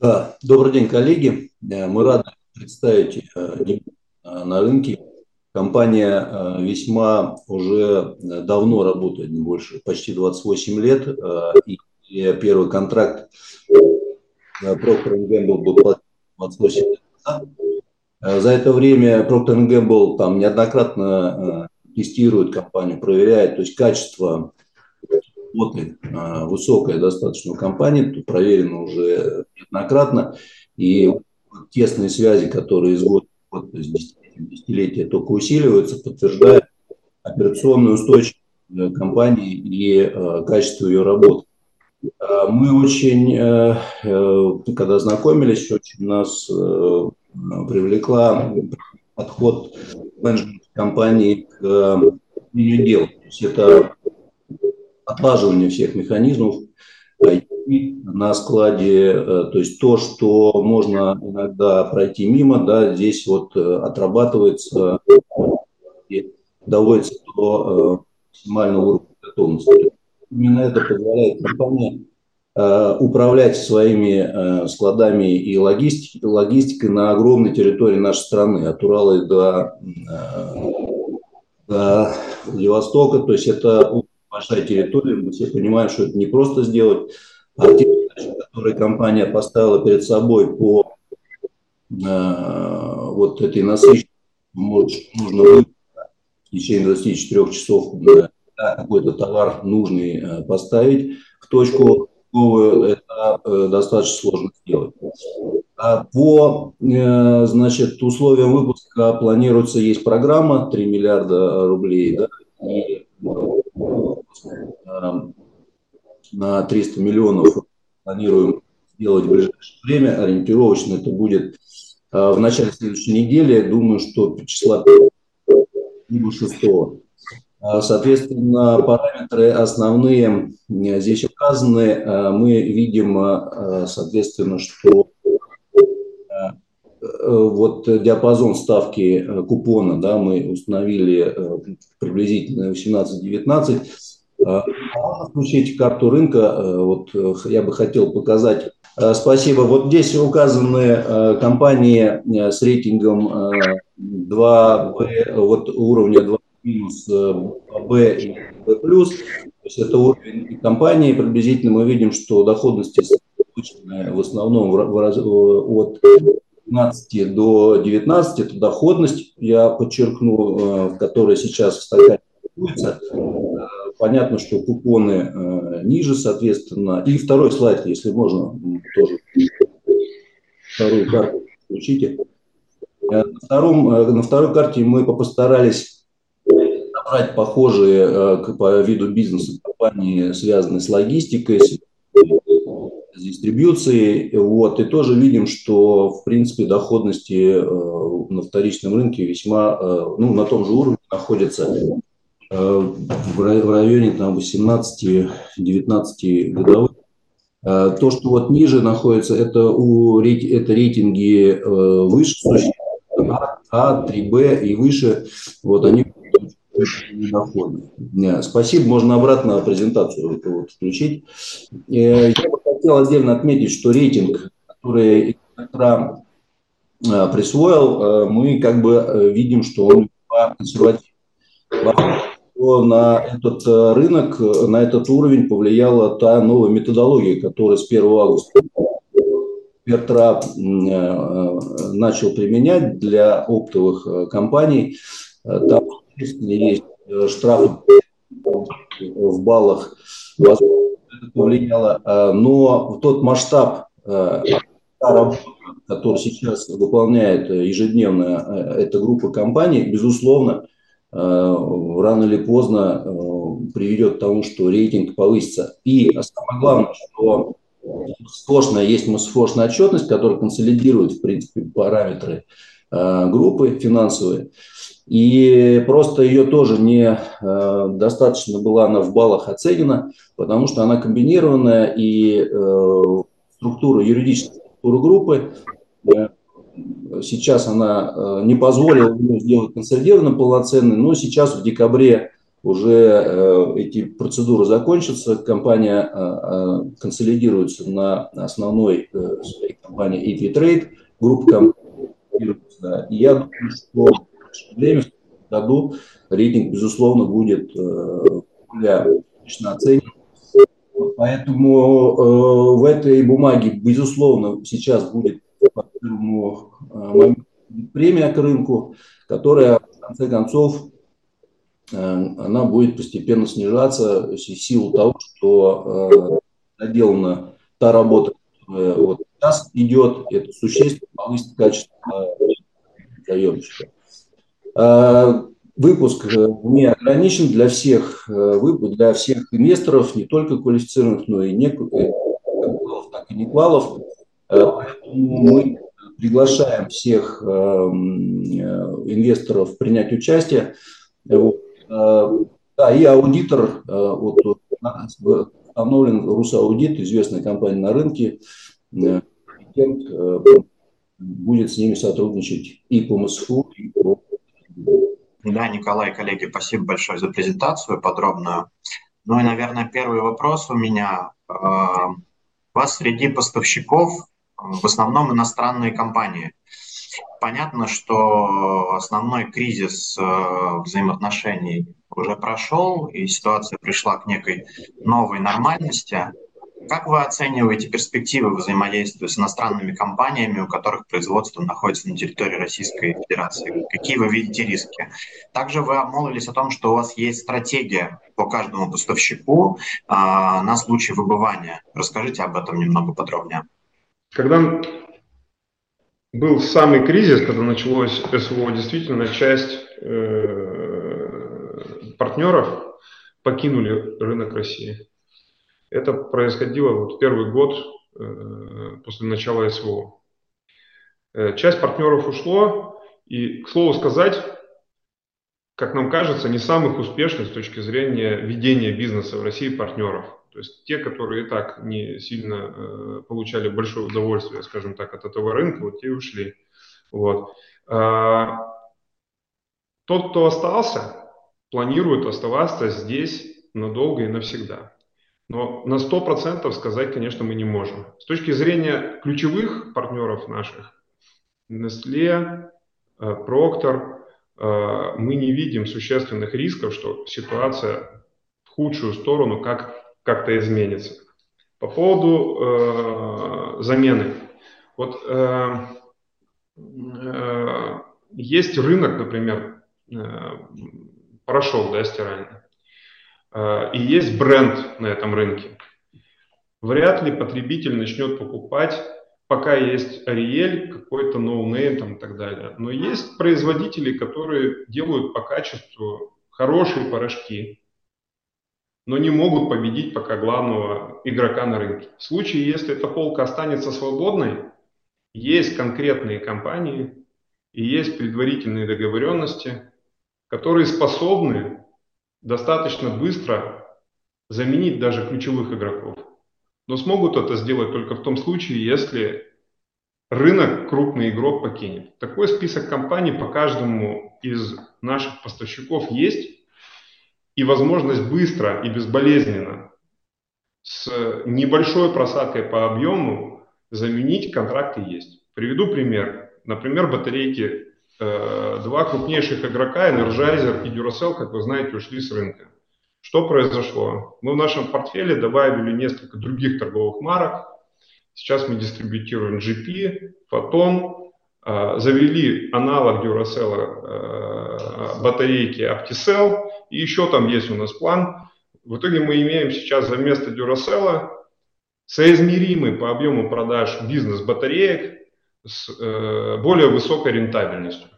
Да, добрый день, коллеги. Мы рады представить на рынке. Компания весьма уже давно работает, не больше, почти 28 лет. И первый контракт Procter Gamble был 28 лет назад. За это время Procter Gamble там неоднократно тестирует компанию, проверяет, то есть качество работы высокое достаточно у компании, проверено уже неоднократно. И тесные связи, которые из года в год, десятилетия только усиливаются, подтверждают операционную устойчивость компании и э, качество ее работы. Э, мы очень, э, э, когда знакомились, очень нас привлекла подход менеджмента компании к ее делу. То есть это отлаживание всех механизмов на складе, то есть то, что можно иногда пройти мимо, да, здесь вот отрабатывается и доводится до максимального уровня готовности. Именно это позволяет компании э, управлять своими э, складами и логистикой, логистикой на огромной территории нашей страны, от Урала до, э, до Владивостока. То есть это большая территория, мы все понимаем, что это не просто сделать, а те задачи, которые компания поставила перед собой по вот этой насыщенности, нужно в течение 24 часов какой-то товар нужный э, поставить в точку это э, достаточно сложно сделать. А по э, значит, условиям выпуска планируется, есть программа 3 миллиарда рублей, да, и на 300 миллионов планируем сделать в ближайшее время. Ориентировочно это будет в начале следующей недели. Думаю, что числа либо 6 а, соответственно, параметры основные здесь указаны. А, мы видим, а, соответственно, что вот диапазон ставки купона да, мы установили приблизительно 18-19. Включите карту рынка. Вот я бы хотел показать. Спасибо. Вот здесь указаны компании с рейтингом 2 вот уровня 2 минус Б и Б плюс. То есть это уровень компании. Приблизительно мы видим, что доходность в основном от 15 до 19 это доходность, я подчеркну, э, в которой сейчас в стакане находится. Понятно, что купоны э, ниже, соответственно. И второй слайд, если можно, тоже вторую карту включите. Э, на, втором, на второй карте мы постарались брать похожие э, по виду бизнеса компании, связанные с логистикой, с дистрибьюцией. Вот, и тоже видим, что, в принципе, доходности э, на вторичном рынке весьма, э, ну, на том же уровне находятся в районе там, 18-19 годовых. То, что вот ниже находится, это, у, это рейтинги выше, А, 3Б и выше, вот они не Спасибо, можно обратно презентацию вот включить. Э, я бы хотел отдельно отметить, что рейтинг, который Трам э, присвоил, э, мы как бы видим, что он консервативный. На этот рынок, на этот уровень повлияла та новая методология, которая с 1 августа Пертрап начал применять для оптовых компаний. Там есть э, штрафы в баллах, это повлияло, э, но тот масштаб э, который сейчас выполняет ежедневно эта группа компаний, безусловно, рано или поздно приведет к тому, что рейтинг повысится. И самое главное, что сложная есть сложная отчетность, которая консолидирует, в принципе, параметры группы финансовые. И просто ее тоже не э, достаточно была она в баллах оценена, потому что она комбинированная и э, структура, юридическая структура группы э, сейчас она э, не позволила ее сделать консолидированно полноценной, но сейчас в декабре уже эти процедуры закончатся, компания консолидируется на основной своей компании EP Trade, группа компаний. Да. Я думаю, что время в году рейтинг, безусловно, будет более точно оценен Поэтому э, в этой бумаге, безусловно, сейчас будет по э, премия к рынку, которая в конце концов э, она будет постепенно снижаться в силу того, что э, проделана та работа, которая вот сейчас идет, это существенно повысит качество заемщика. Выпуск э, не ограничен для всех, э, для всех инвесторов, не только квалифицированных, но и не квалов, так и не квалов. Э, мы приглашаем всех инвесторов принять участие. Да, и аудитор, вот, установлен Русаудит, известная компания на рынке, будет с ними сотрудничать и по МСФУ, и по да, Николай, коллеги, спасибо большое за презентацию подробную. Ну и, наверное, первый вопрос у меня. У э, вас среди поставщиков в основном иностранные компании. Понятно, что основной кризис э, взаимоотношений уже прошел, и ситуация пришла к некой новой нормальности. Как вы оцениваете перспективы взаимодействия с иностранными компаниями, у которых производство находится на территории Российской Федерации? Какие вы видите риски? Также вы обмолвились о том, что у вас есть стратегия по каждому поставщику а, на случай выбывания. Расскажите об этом немного подробнее. Когда был самый кризис, когда началось СВО, действительно часть э, партнеров покинули рынок России. Это происходило вот первый год э, после начала СВО. Э, часть партнеров ушло, и, к слову сказать, как нам кажется, не самых успешных с точки зрения ведения бизнеса в России партнеров. То есть те, которые и так не сильно э, получали большое удовольствие, скажем так, от этого рынка, вот те ушли. Вот. А, тот, кто остался, планирует оставаться здесь надолго и навсегда. Но на 100% сказать, конечно, мы не можем. С точки зрения ключевых партнеров наших, Nestle, э, Procter, э, мы не видим существенных рисков, что ситуация в худшую сторону как, как-то изменится. По поводу э, замены. Вот э, э, есть рынок, например, э, порошок да, стиральный. Э, и есть бренд на этом рынке. Вряд ли потребитель начнет покупать, пока есть Ариэль, какой-то ноунейм там и так далее. Но есть производители, которые делают по качеству хорошие порошки, но не могут победить пока главного игрока на рынке. В случае, если эта полка останется свободной, есть конкретные компании и есть предварительные договоренности, которые способны достаточно быстро заменить даже ключевых игроков. Но смогут это сделать только в том случае, если рынок крупный игрок покинет. Такой список компаний по каждому из наших поставщиков есть, и возможность быстро и безболезненно с небольшой просадкой по объему заменить контракты есть. Приведу пример. Например, батарейки два крупнейших игрока, Energizer и Duracell, как вы знаете, ушли с рынка. Что произошло? Мы в нашем портфеле добавили несколько других торговых марок. Сейчас мы дистрибутируем GP, Photon, э, завели аналог Duracell э, батарейки OptiCell, и еще там есть у нас план. В итоге мы имеем сейчас за место Duracell соизмеримый по объему продаж бизнес батареек с э, более высокой рентабельностью.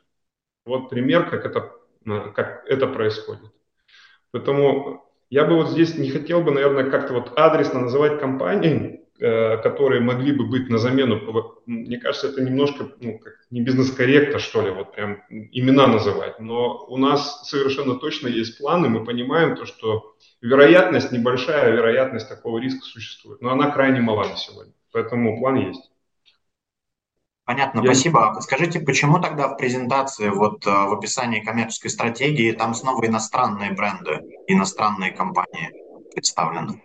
Вот пример, как это, как это происходит. Поэтому я бы вот здесь не хотел бы, наверное, как-то вот адресно называть компании, э, которые могли бы быть на замену. Мне кажется, это немножко ну, как не бизнес-корректно, что ли, вот прям имена называть. Но у нас совершенно точно есть планы, мы понимаем то, что вероятность, небольшая вероятность такого риска существует. Но она крайне мала на сегодня. Поэтому план есть. Понятно, Я... спасибо. А подскажите, почему тогда в презентации, вот э, в описании коммерческой стратегии, там снова иностранные бренды, иностранные компании представлены?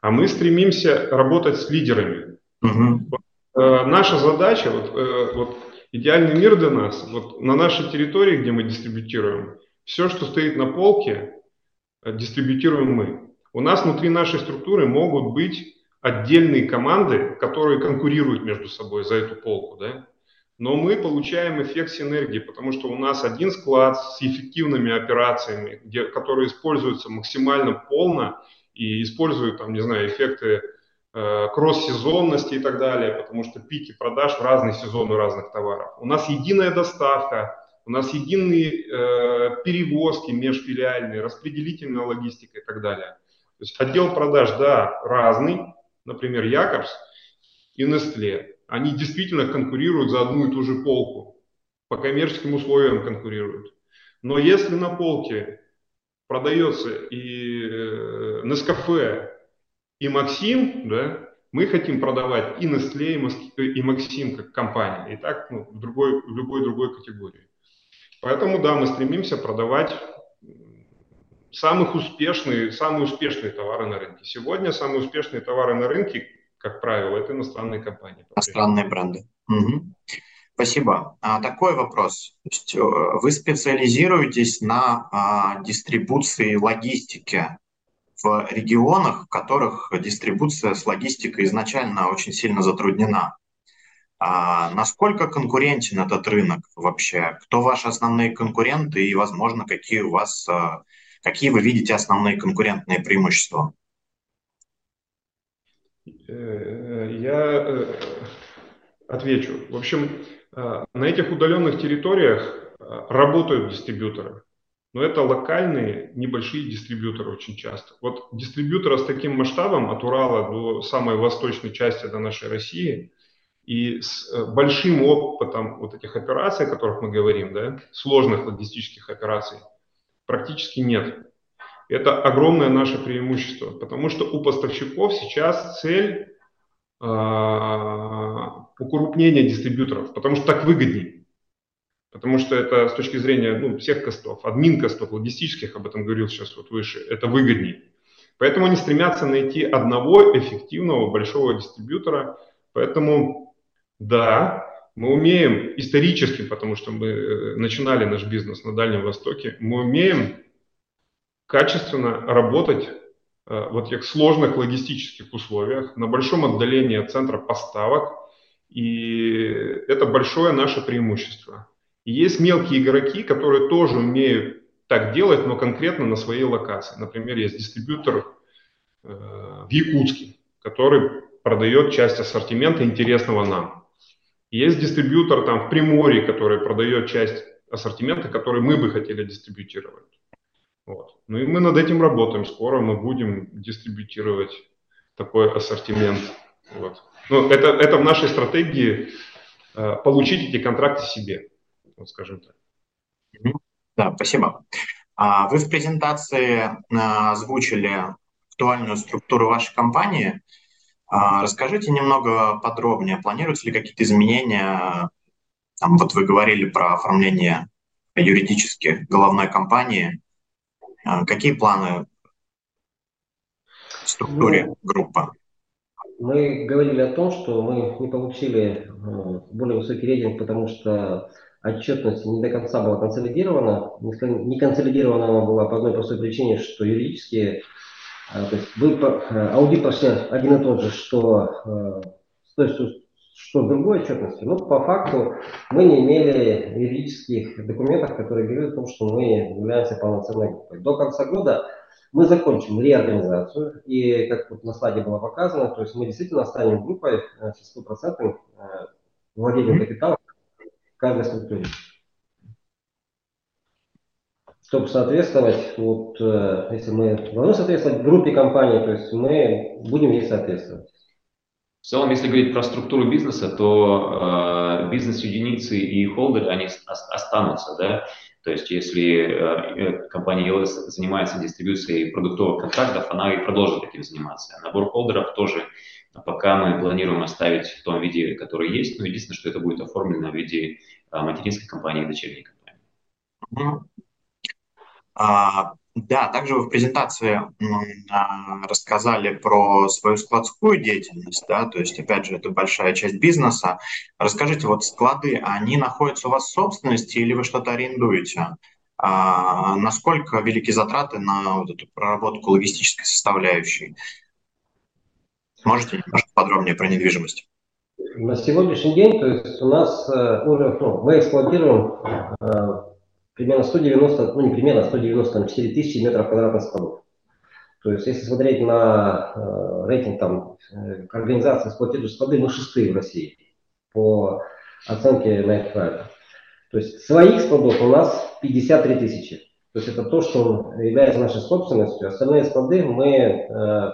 А мы стремимся работать с лидерами. Угу. Вот, э, наша задача, вот, э, вот идеальный мир для нас, вот на нашей территории, где мы дистрибутируем, все, что стоит на полке, э, дистрибутируем мы. У нас внутри нашей структуры могут быть отдельные команды, которые конкурируют между собой за эту полку, да? Но мы получаем эффект синергии, потому что у нас один склад с эффективными операциями, где, которые используются максимально полно и используют, там, не знаю, эффекты э, кросс-сезонности и так далее, потому что пики продаж в разные сезоны разных товаров. У нас единая доставка, у нас единые э, перевозки межфилиальные, распределительная логистика и так далее. То есть отдел продаж, да, разный, например, Якобс и Nestle, они действительно конкурируют за одну и ту же полку, по коммерческим условиям конкурируют. Но если на полке продается и э, Nescafe, и Максим, да, мы хотим продавать и Nestle, и Максим как компания, и так ну, в, другой, в любой другой категории. Поэтому, да, мы стремимся продавать самых успешные, самые успешные товары на рынке. Сегодня самые успешные товары на рынке, как правило, это иностранные компании. Иностранные бренды. Угу. Спасибо. А, такой вопрос. То есть, э, вы специализируетесь на а, дистрибуции логистики в регионах, в которых дистрибуция с логистикой изначально очень сильно затруднена. А насколько конкурентен этот рынок вообще? Кто ваши основные конкуренты и, возможно, какие у вас а, Какие вы видите основные конкурентные преимущества? Э, я э, отвечу. В общем, э, на этих удаленных территориях работают дистрибьюторы. Но это локальные небольшие дистрибьюторы очень часто. Вот дистрибьютора с таким масштабом от Урала до самой восточной части до нашей России и с большим опытом вот этих операций, о которых мы говорим, да, сложных логистических операций – практически нет. Это огромное наше преимущество, потому что у поставщиков сейчас цель э, укрупнения дистрибьюторов, потому что так выгоднее. Потому что это с точки зрения ну, всех костов, админ костов, логистических, об этом говорил сейчас вот выше, это выгоднее. Поэтому они стремятся найти одного эффективного большого дистрибьютора. Поэтому, да, мы умеем исторически, потому что мы э, начинали наш бизнес на Дальнем Востоке, мы умеем качественно работать э, в этих сложных логистических условиях, на большом отдалении от центра поставок, и это большое наше преимущество. И есть мелкие игроки, которые тоже умеют так делать, но конкретно на своей локации. Например, есть дистрибьютор э, в Якутске, который продает часть ассортимента интересного нам. Есть дистрибьютор там в Приморье, который продает часть ассортимента, который мы бы хотели дистрибьютировать. Вот. Ну и мы над этим работаем. Скоро мы будем дистрибьютировать такой ассортимент. Вот. Ну, это, это в нашей стратегии э, получить эти контракты себе, вот скажем так. Да, спасибо. А вы в презентации э, озвучили актуальную структуру вашей компании. А, расскажите немного подробнее, планируются ли какие-то изменения? Там, вот вы говорили про оформление юридически головной компании. А, какие планы в структуре ну, группы? Мы говорили о том, что мы не получили э, более высокий рейтинг, потому что отчетность не до конца была консолидирована. Не консолидирована была по одной простой причине, что юридически то есть вы, э, аудит прошли один и тот же, что то есть, что с другой отчетностью. Но по факту мы не имели юридических документов, которые говорят о том, что мы являемся полноценной группой. До конца года мы закончим реорганизацию, и как вот на слайде было показано, то есть мы действительно станем группой э, с стопроцентным э, владением капитала в каждой структуре чтобы соответствовать, вот, э, если мы должны соответствовать группе компаний, то есть мы будем ей соответствовать. В целом, если говорить про структуру бизнеса, то э, бизнес-единицы и холдеры, они останутся, да, то есть если э, э компания ELS занимается дистрибьюцией продуктовых контрактов, она и продолжит этим заниматься. Набор холдеров тоже пока мы планируем оставить в том виде, который есть, но единственное, что это будет оформлено в виде материнской компании и дочерней компании. А, да, также вы в презентации а, рассказали про свою складскую деятельность, да, то есть, опять же, это большая часть бизнеса. Расскажите, вот склады, они находятся у вас в собственности или вы что-то арендуете? А, насколько велики затраты на вот эту проработку логистической составляющей? Можете немножко подробнее про недвижимость? На сегодняшний день, то есть у нас э, уже, ну, мы эксплуатируем э, примерно 190, ну не примерно, 194 тысячи метров квадратных складов. То есть если смотреть на э, рейтинг там, э, организации эксплуатирующих склады, мы шестые в России по оценке на это. То есть своих складов у нас 53 тысячи. То есть это то, что является нашей собственностью. Остальные склады мы э,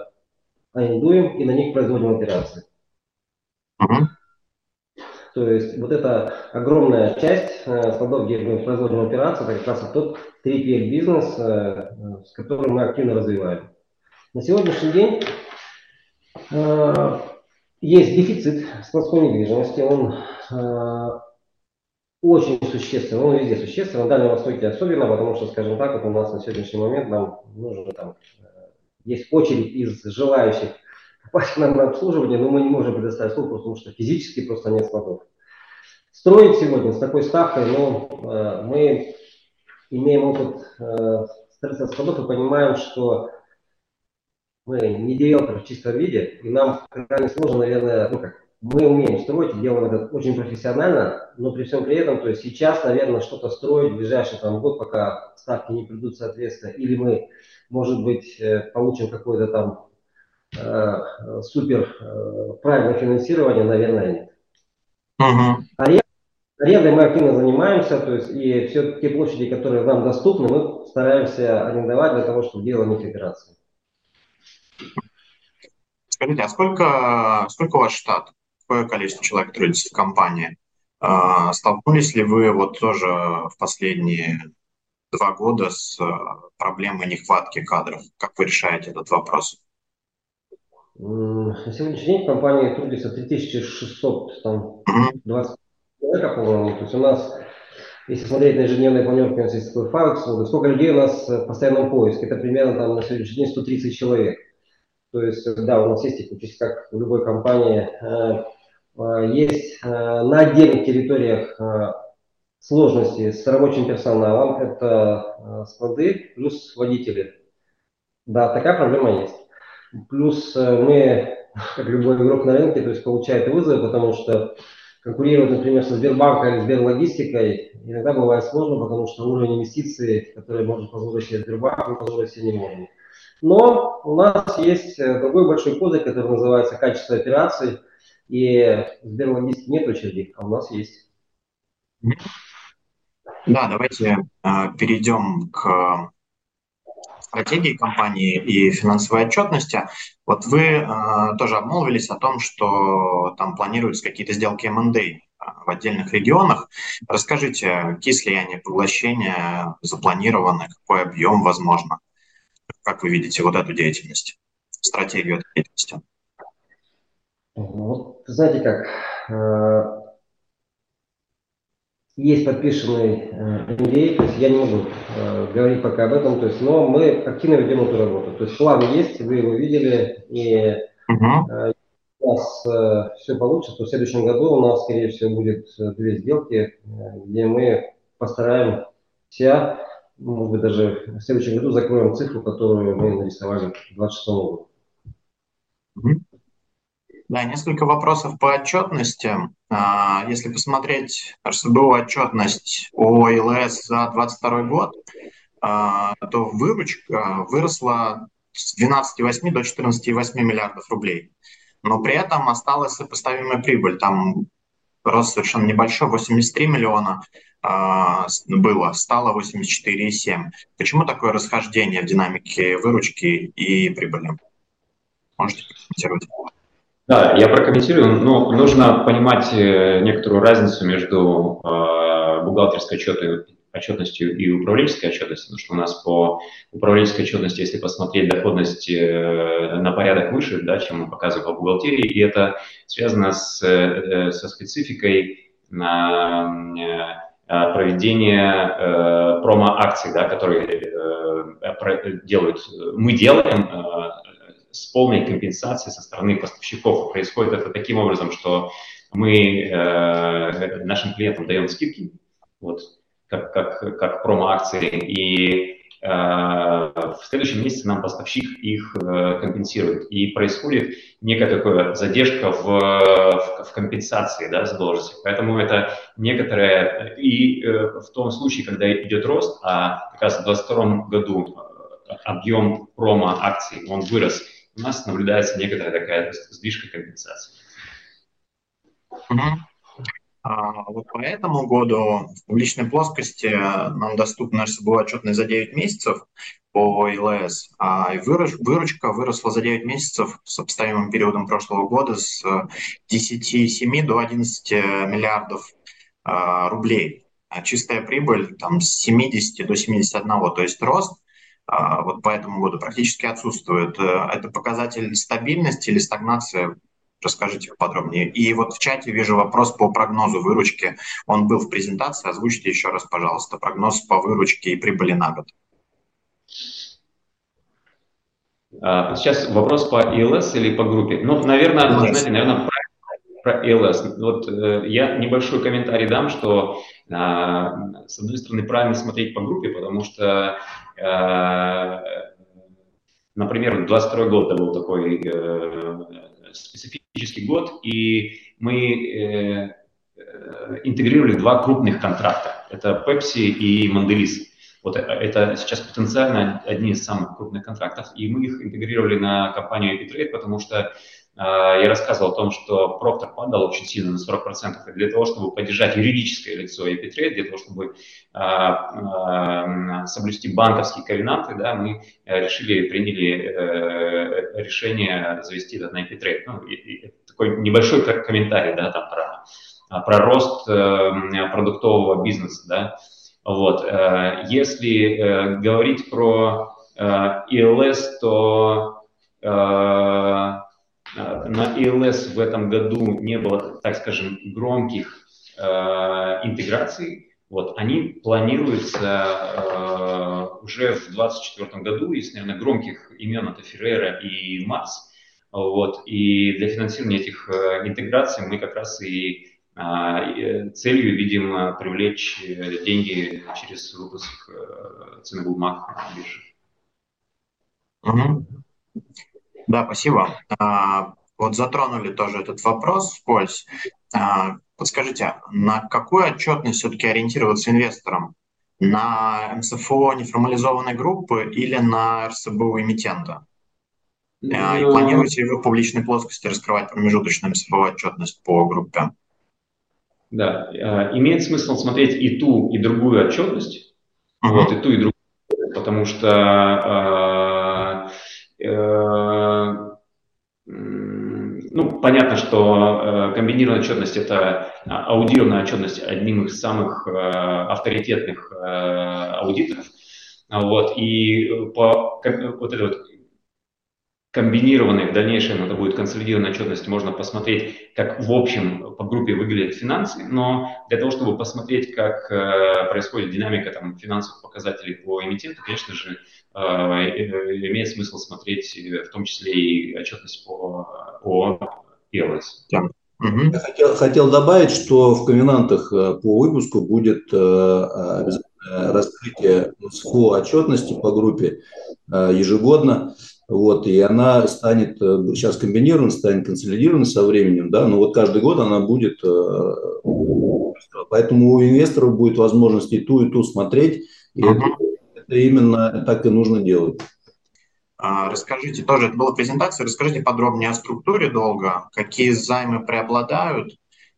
арендуем и на них производим операции. Uh-huh. То есть вот эта огромная часть э, складов, где мы производим операции, это как раз тот 3PL бизнес, э, с которым мы активно развиваем. На сегодняшний день э, есть дефицит складской недвижимости, он очень существенный, он везде существенный, на Дальнем Востоке особенно, потому что, скажем так, вот у нас на сегодняшний момент нам нужно там, есть очередь из желающих попасть нам на обслуживание, но мы не можем предоставить услугу, потому что физически просто нет складов. Строить сегодня с такой ставкой, но э, мы имеем опыт э, строительства складов и понимаем, что мы не девелоперы в чистом виде, и нам крайне сложно, наверное, ну как, мы умеем строить, делаем это очень профессионально, но при всем при этом, то есть сейчас, наверное, что-то строить в ближайший там, год, пока ставки не придут соответственно, или мы, может быть, э, получим какое-то там э, супер э, правильное финансирование, наверное, нет. Uh-huh. Аренда, арендой мы активно занимаемся, то есть и все те площади, которые нам доступны, мы стараемся арендовать для того, чтобы делать них операции. Скажите, а сколько, сколько у вас штат? Какое количество человек трудится в компании? А, столкнулись ли вы вот тоже в последние два года с э, проблемой нехватки кадров? Как вы решаете этот вопрос? На сегодняшний день в компании трудится 3620 человек, по-моему. То есть у нас, если смотреть на ежедневные планерки, у нас есть такой факт, сколько людей у нас в постоянном поиске. Это примерно там на сегодняшний день 130 человек. То есть, да, у нас есть технически, как в любой компании, э, э, есть э, на отдельных территориях сложности с рабочим персоналом, это склады плюс водители. Да, такая проблема есть. Плюс э, мы, как любой игрок на рынке, то есть получает вызовы, потому что конкурировать, например, со Сбербанком или Сберлогистикой иногда бывает сложно, потому что уровень инвестиций, который может позволить себе Сбербанк, мы позволить себе не можем. Но у нас есть э, другой большой козырь, который называется качество операций, и в Сберлогистике нет очереди, а у нас есть. Да, давайте э, перейдем к стратегии компании и финансовой отчетности. Вот вы э, тоже обмолвились о том, что там планируются какие-то сделки M&A э, в отдельных регионах. Расскажите, какие слияния, поглощения запланированы, какой объем возможно? Как вы видите вот эту деятельность, стратегию деятельности? Вот, знаете как, э, есть подписанный NDA, э, то есть я не могу э, говорить пока об этом, то есть, но мы активно ведем эту работу. То есть план есть, вы его видели, и uh-huh. э, у нас э, все получится, то в следующем году у нас, скорее всего, будет э, две сделки, э, где мы постараемся, может быть, даже в следующем году закроем цифру, которую мы нарисовали в 2026 году. Uh-huh. Да, несколько вопросов по отчетности. А, если посмотреть РСБУ отчетность о ИЛС за 2022 год, а, то выручка выросла с 12,8 до 14,8 миллиардов рублей. Но при этом осталась сопоставимая прибыль. Там рост совершенно небольшой, 83 миллиона а, было, стало 84,7. Почему такое расхождение в динамике выручки и прибыли? Можете прокомментировать? Да, я прокомментирую. Ну, нужно понимать э, некоторую разницу между э, бухгалтерской отчетностью и управленческой отчетностью, потому что у нас по управленческой отчетности, если посмотреть доходность э, на порядок выше, да, чем мы показываем по бухгалтерии, и это связано с, со спецификой на проведения промо-акций, да, которые делают, мы делаем с полной компенсацией со стороны поставщиков. Происходит это таким образом, что мы э, нашим клиентам даем скидки, вот, как, как, как промо-акции, и э, в следующем месяце нам поставщик их э, компенсирует. И происходит некая такая задержка в, в, в компенсации да, задолженности. Поэтому это некоторое... И э, в том случае, когда идет рост, а как раз в 2022 году объем промо-акций, он вырос, у нас наблюдается некоторая такая сдвижка компенсации. А, вот по этому году в публичной плоскости нам доступна РСБУ отчетность за 9 месяцев по ИЛС, а выручка выросла за 9 месяцев с сопоставимым периодом прошлого года с 10,7 до 11 миллиардов а, рублей. А чистая прибыль там с 70 до 71, то есть рост вот по этому году практически отсутствует. Э, это показатель стабильности или стагнации Расскажите подробнее. И вот в чате вижу вопрос по прогнозу выручки. Он был в презентации. Озвучьте еще раз, пожалуйста, прогноз по выручке и прибыли на год. А, сейчас вопрос по ELS или по группе? Ну, наверное, знаете, наверное, про, ELS. Вот э, я небольшой комментарий дам, что э, с одной стороны правильно смотреть по группе, потому что э, Например, 22 год это был такой э, специфический год, и мы э, э, интегрировали два крупных контракта. Это Pepsi и Mondelez. Вот это сейчас потенциально одни из самых крупных контрактов, и мы их интегрировали на компанию Epitrade, потому что я рассказывал о том, что Procter падал очень сильно на 40%. И для того, чтобы поддержать юридическое лицо Epitrade, для того, чтобы а, а, соблюсти банковские ковенанты, да, мы э, решили, приняли э, решение завести это на Epitrade. Ну, такой небольшой комментарий да, там, про, про рост э, продуктового бизнеса. Да. Вот. Если говорить про ELS, то Э, на ELS в этом году не было, так скажем, громких э, интеграций. Вот, они планируются э, уже в 2024 году, если, наверное, громких имен это Феррера и Марс. Вот, и для финансирования этих э, интеграций мы как раз и э, целью видим привлечь деньги через выпуск э, ценных бумаг на бирже. Угу. Да, спасибо. А, вот затронули тоже этот вопрос вскользь. А, подскажите, на какую отчетность все-таки ориентироваться инвесторам? На МСФО неформализованной группы или на РСБУ эмитента? А, и ну, планируете ли вы в публичной плоскости раскрывать промежуточную МСФО отчетность по группе? Да, имеет смысл смотреть и ту, и другую отчетность, uh-huh. вот, и ту, и другую, потому что Э, ну, понятно, что э, комбинированная отчетность – это а, аудированная отчетность одним из самых э, авторитетных аудиторов. Вот, и по вот этой вот комбинированной, в дальнейшем это будет консолидированная отчетность, можно посмотреть, как в общем по группе выглядят финансы, но для того, чтобы посмотреть, как происходит динамика там, финансовых показателей по эмитенту, конечно же, а, имеет смысл смотреть э, в том числе и отчетность по. Угу. Я хотел, хотел добавить, что в комбинантах э, по выпуску будет э, раскрытие СФО отчетности по группе ежегодно. Вот, и она станет, сейчас комбинирована, станет консолидирована со временем, да, но вот каждый год она будет, поэтому у инвесторов будет возможность и ту, и ту смотреть, и uh-huh. это именно так и нужно делать. А, расскажите, тоже это была презентация, расскажите подробнее о структуре долга, какие займы преобладают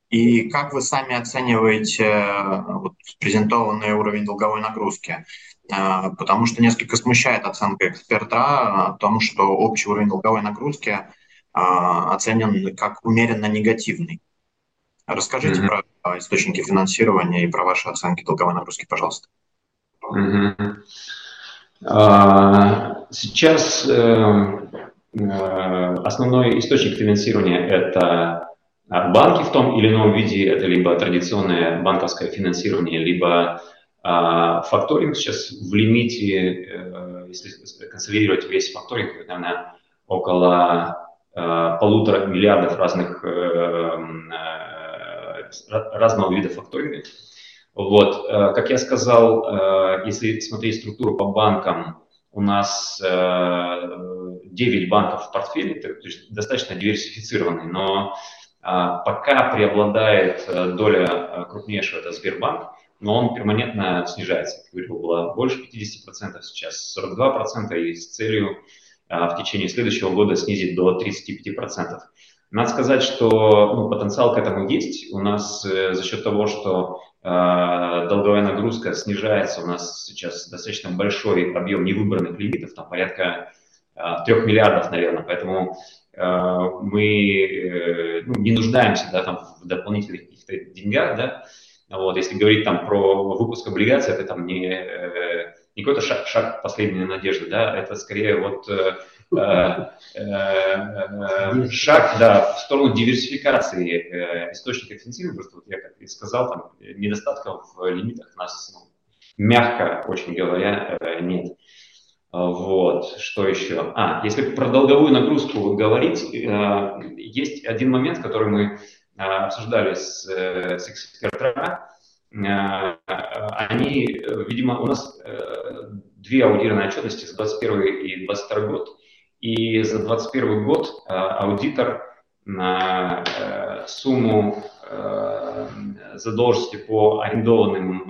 и как вы сами оцениваете э, вот, презентованный уровень долговой нагрузки. А, потому что несколько смущает оценка эксперта о том, что общий уровень долговой нагрузки а, оценен как умеренно негативный. Расскажите mm-hmm. про источники финансирования и про ваши оценки долговой нагрузки, пожалуйста. Сейчас основной источник финансирования – это банки в том или ином виде, это либо традиционное банковское финансирование, либо факторинг. Сейчас в лимите, если консолидировать весь факторинг, наверное, около Э, полутора миллиардов разных, э, э, разного вида факторинга. Вот, как я сказал, если смотреть структуру по банкам, у нас 9 банков в портфеле, то есть достаточно диверсифицированный, но пока преобладает доля крупнейшего, это Сбербанк, но он перманентно снижается. Как говорил, было больше 50%, сейчас 42%, и с целью в течение следующего года снизить до 35%. Надо сказать, что ну, потенциал к этому есть. У нас э, за счет того, что э, долговая нагрузка снижается, у нас сейчас достаточно большой объем невыбранных лимитов, там порядка э, 3 миллиардов, наверное. Поэтому э, мы э, ну, не нуждаемся да, там, в дополнительных каких-то деньгах. Да? Вот, если говорить там, про выпуск облигаций, это там не... Э, не какой-то шаг, шаг последней надежды, да, это скорее вот э, шаг да, в сторону диверсификации источников финансирования, просто вот я как и сказал, там недостатков в лимитах нас, ну, мягко очень говоря, нет. Вот, что еще? А, если про долговую нагрузку говорить, есть один момент, который мы обсуждали с, с экспертами, Э, они, видимо, у нас э, две аудированные отчетности за 2021 и 2022 год. И за 2021 год э, аудитор на сумму задолженности по арендованным,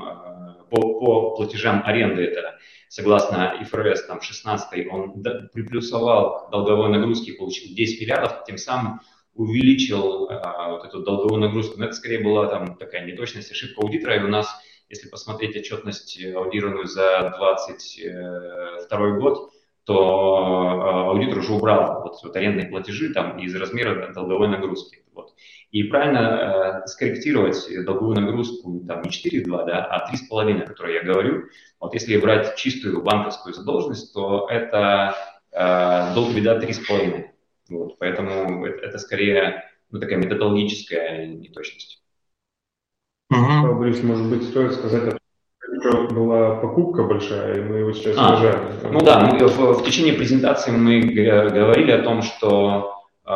по, по платежам аренды, это согласно ИФРС там, 16, он приплюсовал долговой нагрузки получил 10 миллиардов, тем самым увеличил вот эту долговую нагрузку. Но это скорее была там такая неточность, ошибка аудитора. И у нас, если посмотреть отчетность аудированную за 2022 год, то а, аудитор уже убрал вот, вот арендные платежи там из размера долговой нагрузки. Вот. И правильно э, скорректировать долговую нагрузку там не 4,2, да, а 3,5, о которой я говорю. Вот если брать чистую банковскую задолженность, то это э, долг вида 3,5. Вот, поэтому это, это скорее ну, такая методологическая неточность. Угу. Борис, может быть, стоит сказать, что была покупка большая, и мы его сейчас а, снижаем. Ну да, мы, в, в течение презентации мы говорили о том, что э,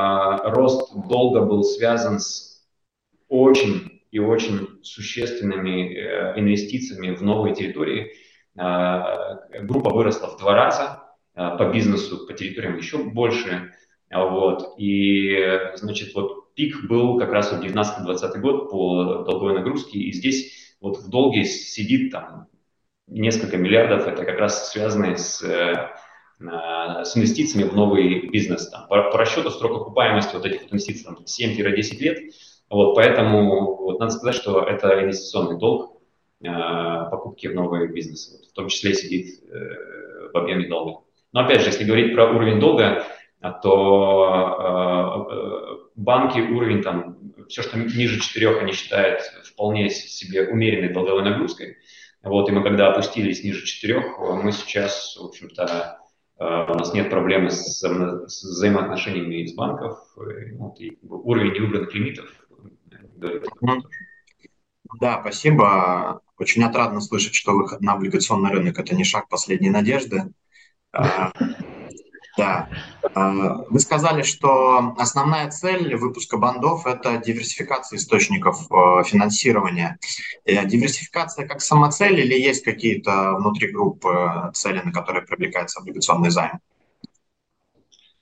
рост долга был связан с очень и очень существенными э, инвестициями в новые территории. Э, группа выросла в два раза, э, по бизнесу, по территориям еще больше. Вот. И, значит, вот пик был как раз вот 19-20 год по долговой нагрузке, и здесь вот в долге сидит там несколько миллиардов, это как раз связано с, э, с инвестициями в новый бизнес. Там, по, по расчету срок окупаемости вот этих вот инвестиций там, 7-10 лет, вот, поэтому вот, надо сказать, что это инвестиционный долг э, покупки в новые бизнесы, вот, в том числе сидит э, в объеме долга. Но опять же, если говорить про уровень долга, то э, э, банки уровень там, все, что ниже 4, они считают вполне себе умеренной долговой нагрузкой. Вот, и мы когда опустились ниже 4, мы сейчас, в общем-то, э, у нас нет проблемы с, с взаимоотношениями из банков, вот, и уровень невыбранных лимитов. Да, спасибо. Очень отрадно слышать, что выход на облигационный рынок – это не шаг последней надежды. Да. А, вы сказали, что основная цель выпуска бандов – это диверсификация источников э, финансирования. Э, диверсификация как самоцель или есть какие-то внутри группы э, цели, на которые привлекается облигационный займ?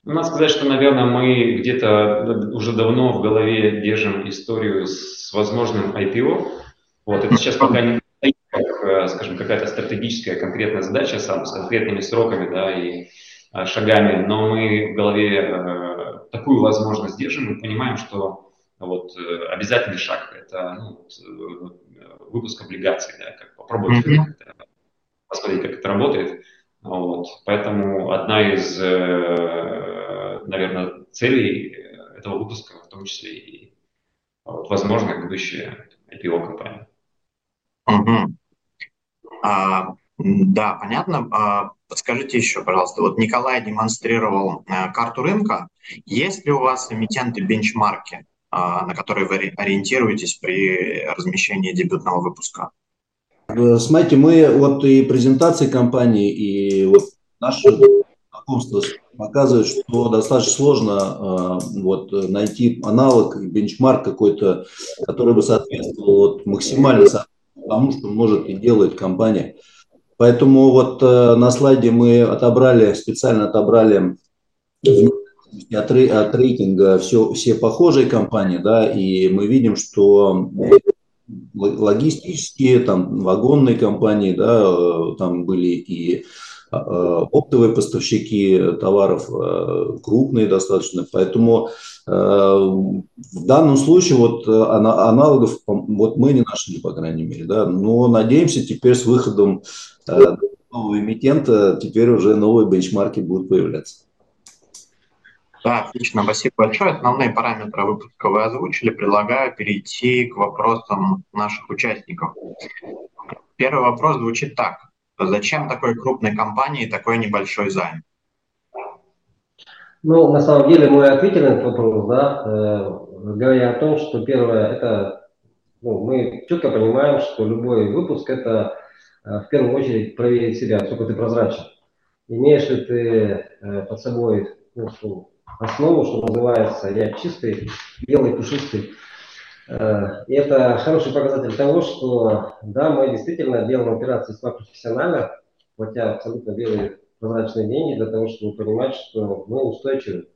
Надо сказать, что, наверное, мы где-то уже давно в голове держим историю с возможным IPO. Вот, это сейчас пока не как, скажем, какая-то стратегическая конкретная задача сам, с конкретными сроками, да, и Э, шагами, но мы в голове э, такую возможность держим и понимаем, что вот э, обязательный шаг – это ну, выпуск облигаций, да, как попробовать mm-hmm. посмотреть, как это работает. Вот. Поэтому одна из, наверное, целей этого выпуска, в том числе и вот, возможно будущее IPO компании. Mm-hmm. А Да, понятно. А, подскажите еще, пожалуйста, вот Николай демонстрировал э, карту рынка. Есть ли у вас эмитенты бенчмарки, а, на которые вы ориентируетесь при размещении дебютного выпуска? Э, смотрите, мы вот и презентации компании, и вот наше знакомство показывает, что достаточно сложно э, вот, найти аналог, бенчмарк какой-то, который бы соответствовал вот, максимально тому, что может и делает компания. Поэтому вот э, на слайде мы отобрали, специально отобрали от, от рейтинга все, все похожие компании, да, и мы видим, что логистические, там, вагонные компании, да, э, там были и Э, оптовые поставщики товаров э, крупные достаточно, поэтому э, в данном случае вот аналогов вот мы не нашли, по крайней мере, да, но надеемся теперь с выходом нового эмитента теперь уже новые бенчмарки будут появляться. Да, отлично, спасибо большое. Основные параметры выпуска вы озвучили. Предлагаю перейти к вопросам наших участников. Первый вопрос звучит так. Зачем такой крупной компании такой небольшой займ? Ну, на самом деле мы ответили на этот вопрос, да, э, говоря о том, что первое, это, ну, мы четко понимаем, что любой выпуск это э, в первую очередь проверить себя, сколько ты прозрачен. Имеешь ли ты э, под собой ну, основу, что называется, я чистый, белый, пушистый, Э, и это хороший показатель того, что да, мы действительно делаем операции весьма профессионально, платя абсолютно белые прозрачные деньги для того, чтобы понимать, что мы устойчивы.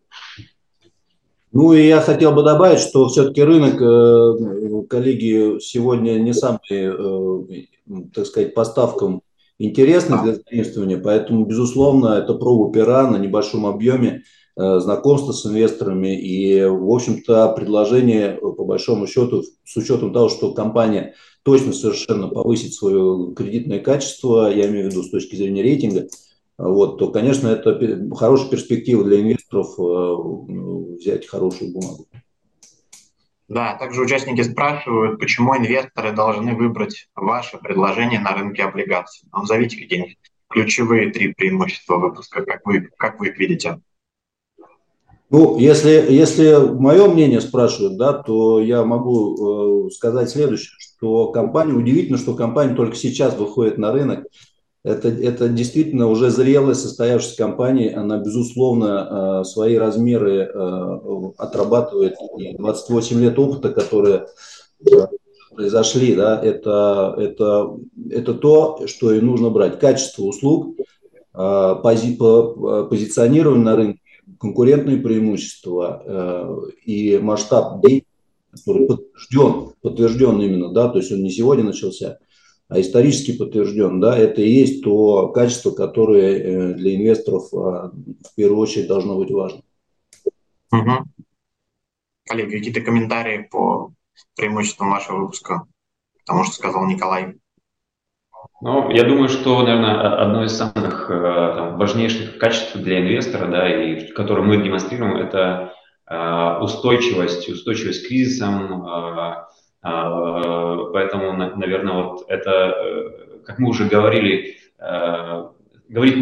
Ну и я хотел бы добавить, что все-таки рынок, э, коллеги, сегодня не самый, э, так сказать, поставкам интересный для заимствования, поэтому, безусловно, это проба пера на небольшом объеме Э, знакомство с инвесторами. И, в общем-то, предложение, по большому счету, с учетом того, что компания точно совершенно повысит свое кредитное качество, я имею в виду с точки зрения рейтинга, вот, то, конечно, это хорошая перспектива для инвесторов э, взять хорошую бумагу. Да, также участники спрашивают, почему инвесторы должны выбрать ваше предложение на рынке облигаций. Назовите какие-нибудь ключевые три преимущества выпуска, как вы, как вы их видите. Ну, если, если мое мнение спрашивают, да, то я могу э, сказать следующее, что компания, удивительно, что компания только сейчас выходит на рынок. Это, это действительно уже зрелая, состоявшаяся компания. Она, безусловно, э, свои размеры э, отрабатывает. И 28 лет опыта, которые э, произошли, да, это, это, это то, что и нужно брать. Качество услуг, пози, по, позиционирование на рынке, конкурентные преимущества и масштаб деятельности, который подтвержден, подтвержден именно, да, то есть он не сегодня начался, исторически подтвержден, да, это и есть то качество, которое э, для инвесторов э, в первую очередь должно быть важно. Угу. Коллеги, какие-то комментарии по преимуществам вашего выпуска, тому, что сказал Николай? Ну, я думаю, что, наверное, одно из самых э, там, важнейших качеств для инвестора, да, и которое мы демонстрируем, это э, устойчивость, устойчивость к кризисам. Э, поэтому, наверное, вот это, как мы уже говорили, говорить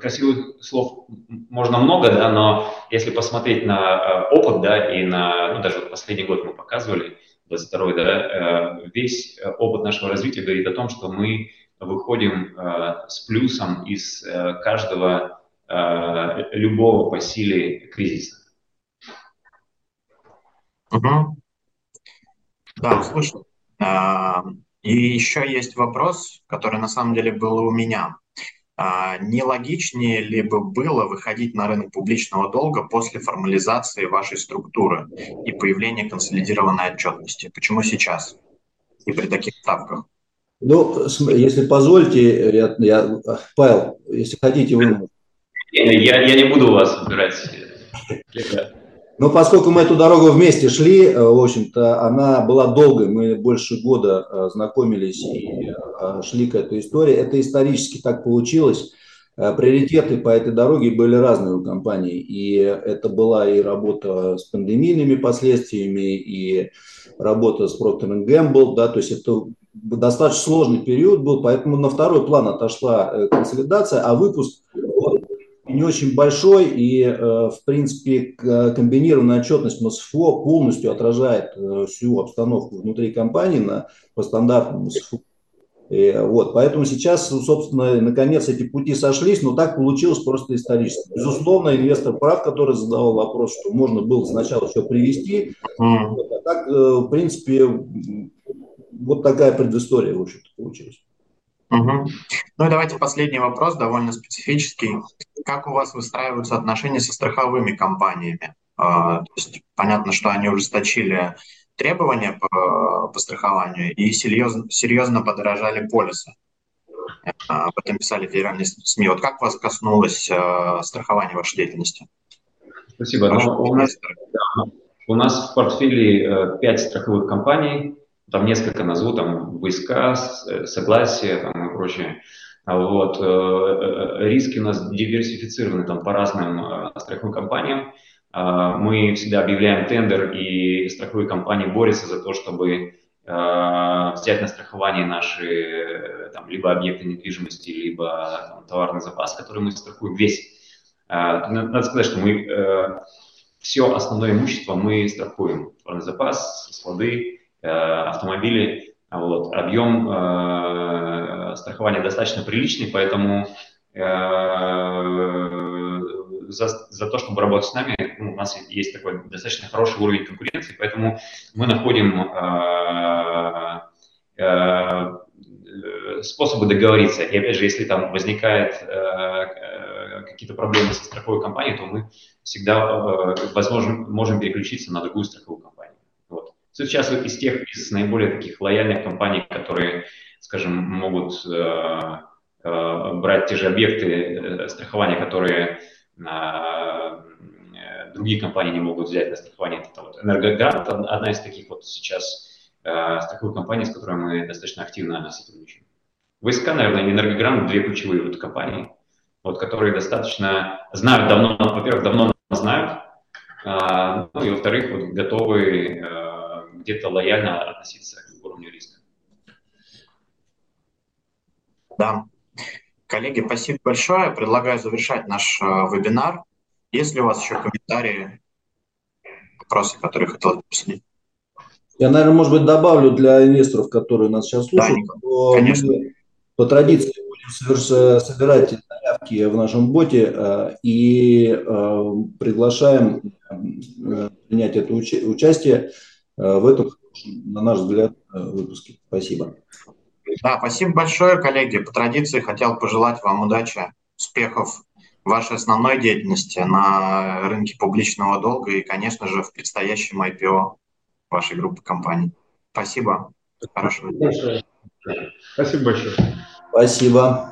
красивых слов можно много, да, но если посмотреть на опыт, да, и на, ну, даже вот последний год мы показывали, 22 да, э, весь опыт нашего развития говорит о том, что мы выходим э, с плюсом из э, каждого любого по силе кризиса. Угу. Да, услышал. И еще есть вопрос, который на самом деле был у меня. А, не логичнее ли бы было выходить на рынок публичного долга после формализации вашей структуры и появления консолидированной отчетности? Почему сейчас и при таких ставках? Ну, если позвольте, я, я, Павел, если хотите, вы... Я, я не буду вас выбирать. Ну, поскольку мы эту дорогу вместе шли, э, в общем-то, она была долгой, мы больше года э, знакомились и э, шли к этой истории. Это исторически так получилось. Приоритеты по этой дороге были разные у компании. И это была и работа с пандемийными последствиями, и работа с Procter Gamble. Да, то есть это достаточно сложный период был, поэтому на второй план отошла консолидация, а выпуск не очень большой, и, э, в принципе, комбинированная отчетность МСФО полностью отражает всю обстановку внутри компании на, по стандартам МСФО. И, вот, поэтому сейчас, собственно, наконец эти пути сошлись, но так получилось просто исторически. Безусловно, инвестор прав, который задавал вопрос, что можно было сначала все привести. Mm. Вот, а так, в принципе, вот такая предыстория, в общем-то, получилась. Угу. Ну и давайте последний вопрос, довольно специфический. Как у вас выстраиваются отношения со страховыми компаниями? А, то есть понятно, что они ужесточили требования по, по страхованию и серьезно, серьезно подорожали полисы. А, об этом писали федеральные СМИ. Вот как вас коснулось а, страхования вашей деятельности? Спасибо. Ну, у, нас, да, у нас в портфеле э, пять страховых компаний, там несколько назову, там войска, э, согласие там, и прочее. А вот. Э, э, риски у нас диверсифицированы там, по разным страховым компаниям. А, мы всегда объявляем тендер, и страховые компании борются за то, чтобы взять на страхование наши там, либо объекты недвижимости, либо там, товарный запас, который мы страхуем весь. А, надо сказать, что мы все основное имущество мы страхуем. Товарный запас, склады, автомобили. Вот. Объем э, страхования достаточно приличный, поэтому э, за, за то, чтобы работать с нами, ну, у нас есть такой достаточно хороший уровень конкуренции, поэтому мы находим э, э, способы договориться. И опять же, если там возникает э, какие-то проблемы со страховой компанией, то мы всегда, э, возможно, можем переключиться на другую страховую компанию. Сейчас из тех, из наиболее таких лояльных компаний, которые, скажем, могут э, э, брать те же объекты э, страхования, которые э, другие компании не могут взять на страхование. Это вот Энергогрант, одна из таких вот сейчас э, страховых компаний, с которой мы достаточно активно сотрудничаем. ВСК, наверное, и Энергогрант две ключевые вот компании, вот, которые достаточно знают давно, во-первых, давно знают, э, ну и во-вторых, вот, готовы э, где-то лояльно относиться к уровню риска. Да. Коллеги, спасибо большое. Предлагаю завершать наш э, вебинар. Есть ли у вас еще комментарии, вопросы, которые хотел обсудить? Я, наверное, может быть, добавлю для инвесторов, которые нас сейчас слушают, да, что конечно. мы по традиции будем собирать заявки в нашем боте э, и э, приглашаем принять это участие Э, в этом, на наш взгляд, э, выпуске. Спасибо. Да, спасибо большое, коллеги. По традиции хотел пожелать вам удачи, успехов в вашей основной деятельности на рынке публичного долга и, конечно же, в предстоящем IPO вашей группы компаний. Спасибо. Хорошего дня. Спасибо большое. Спасибо.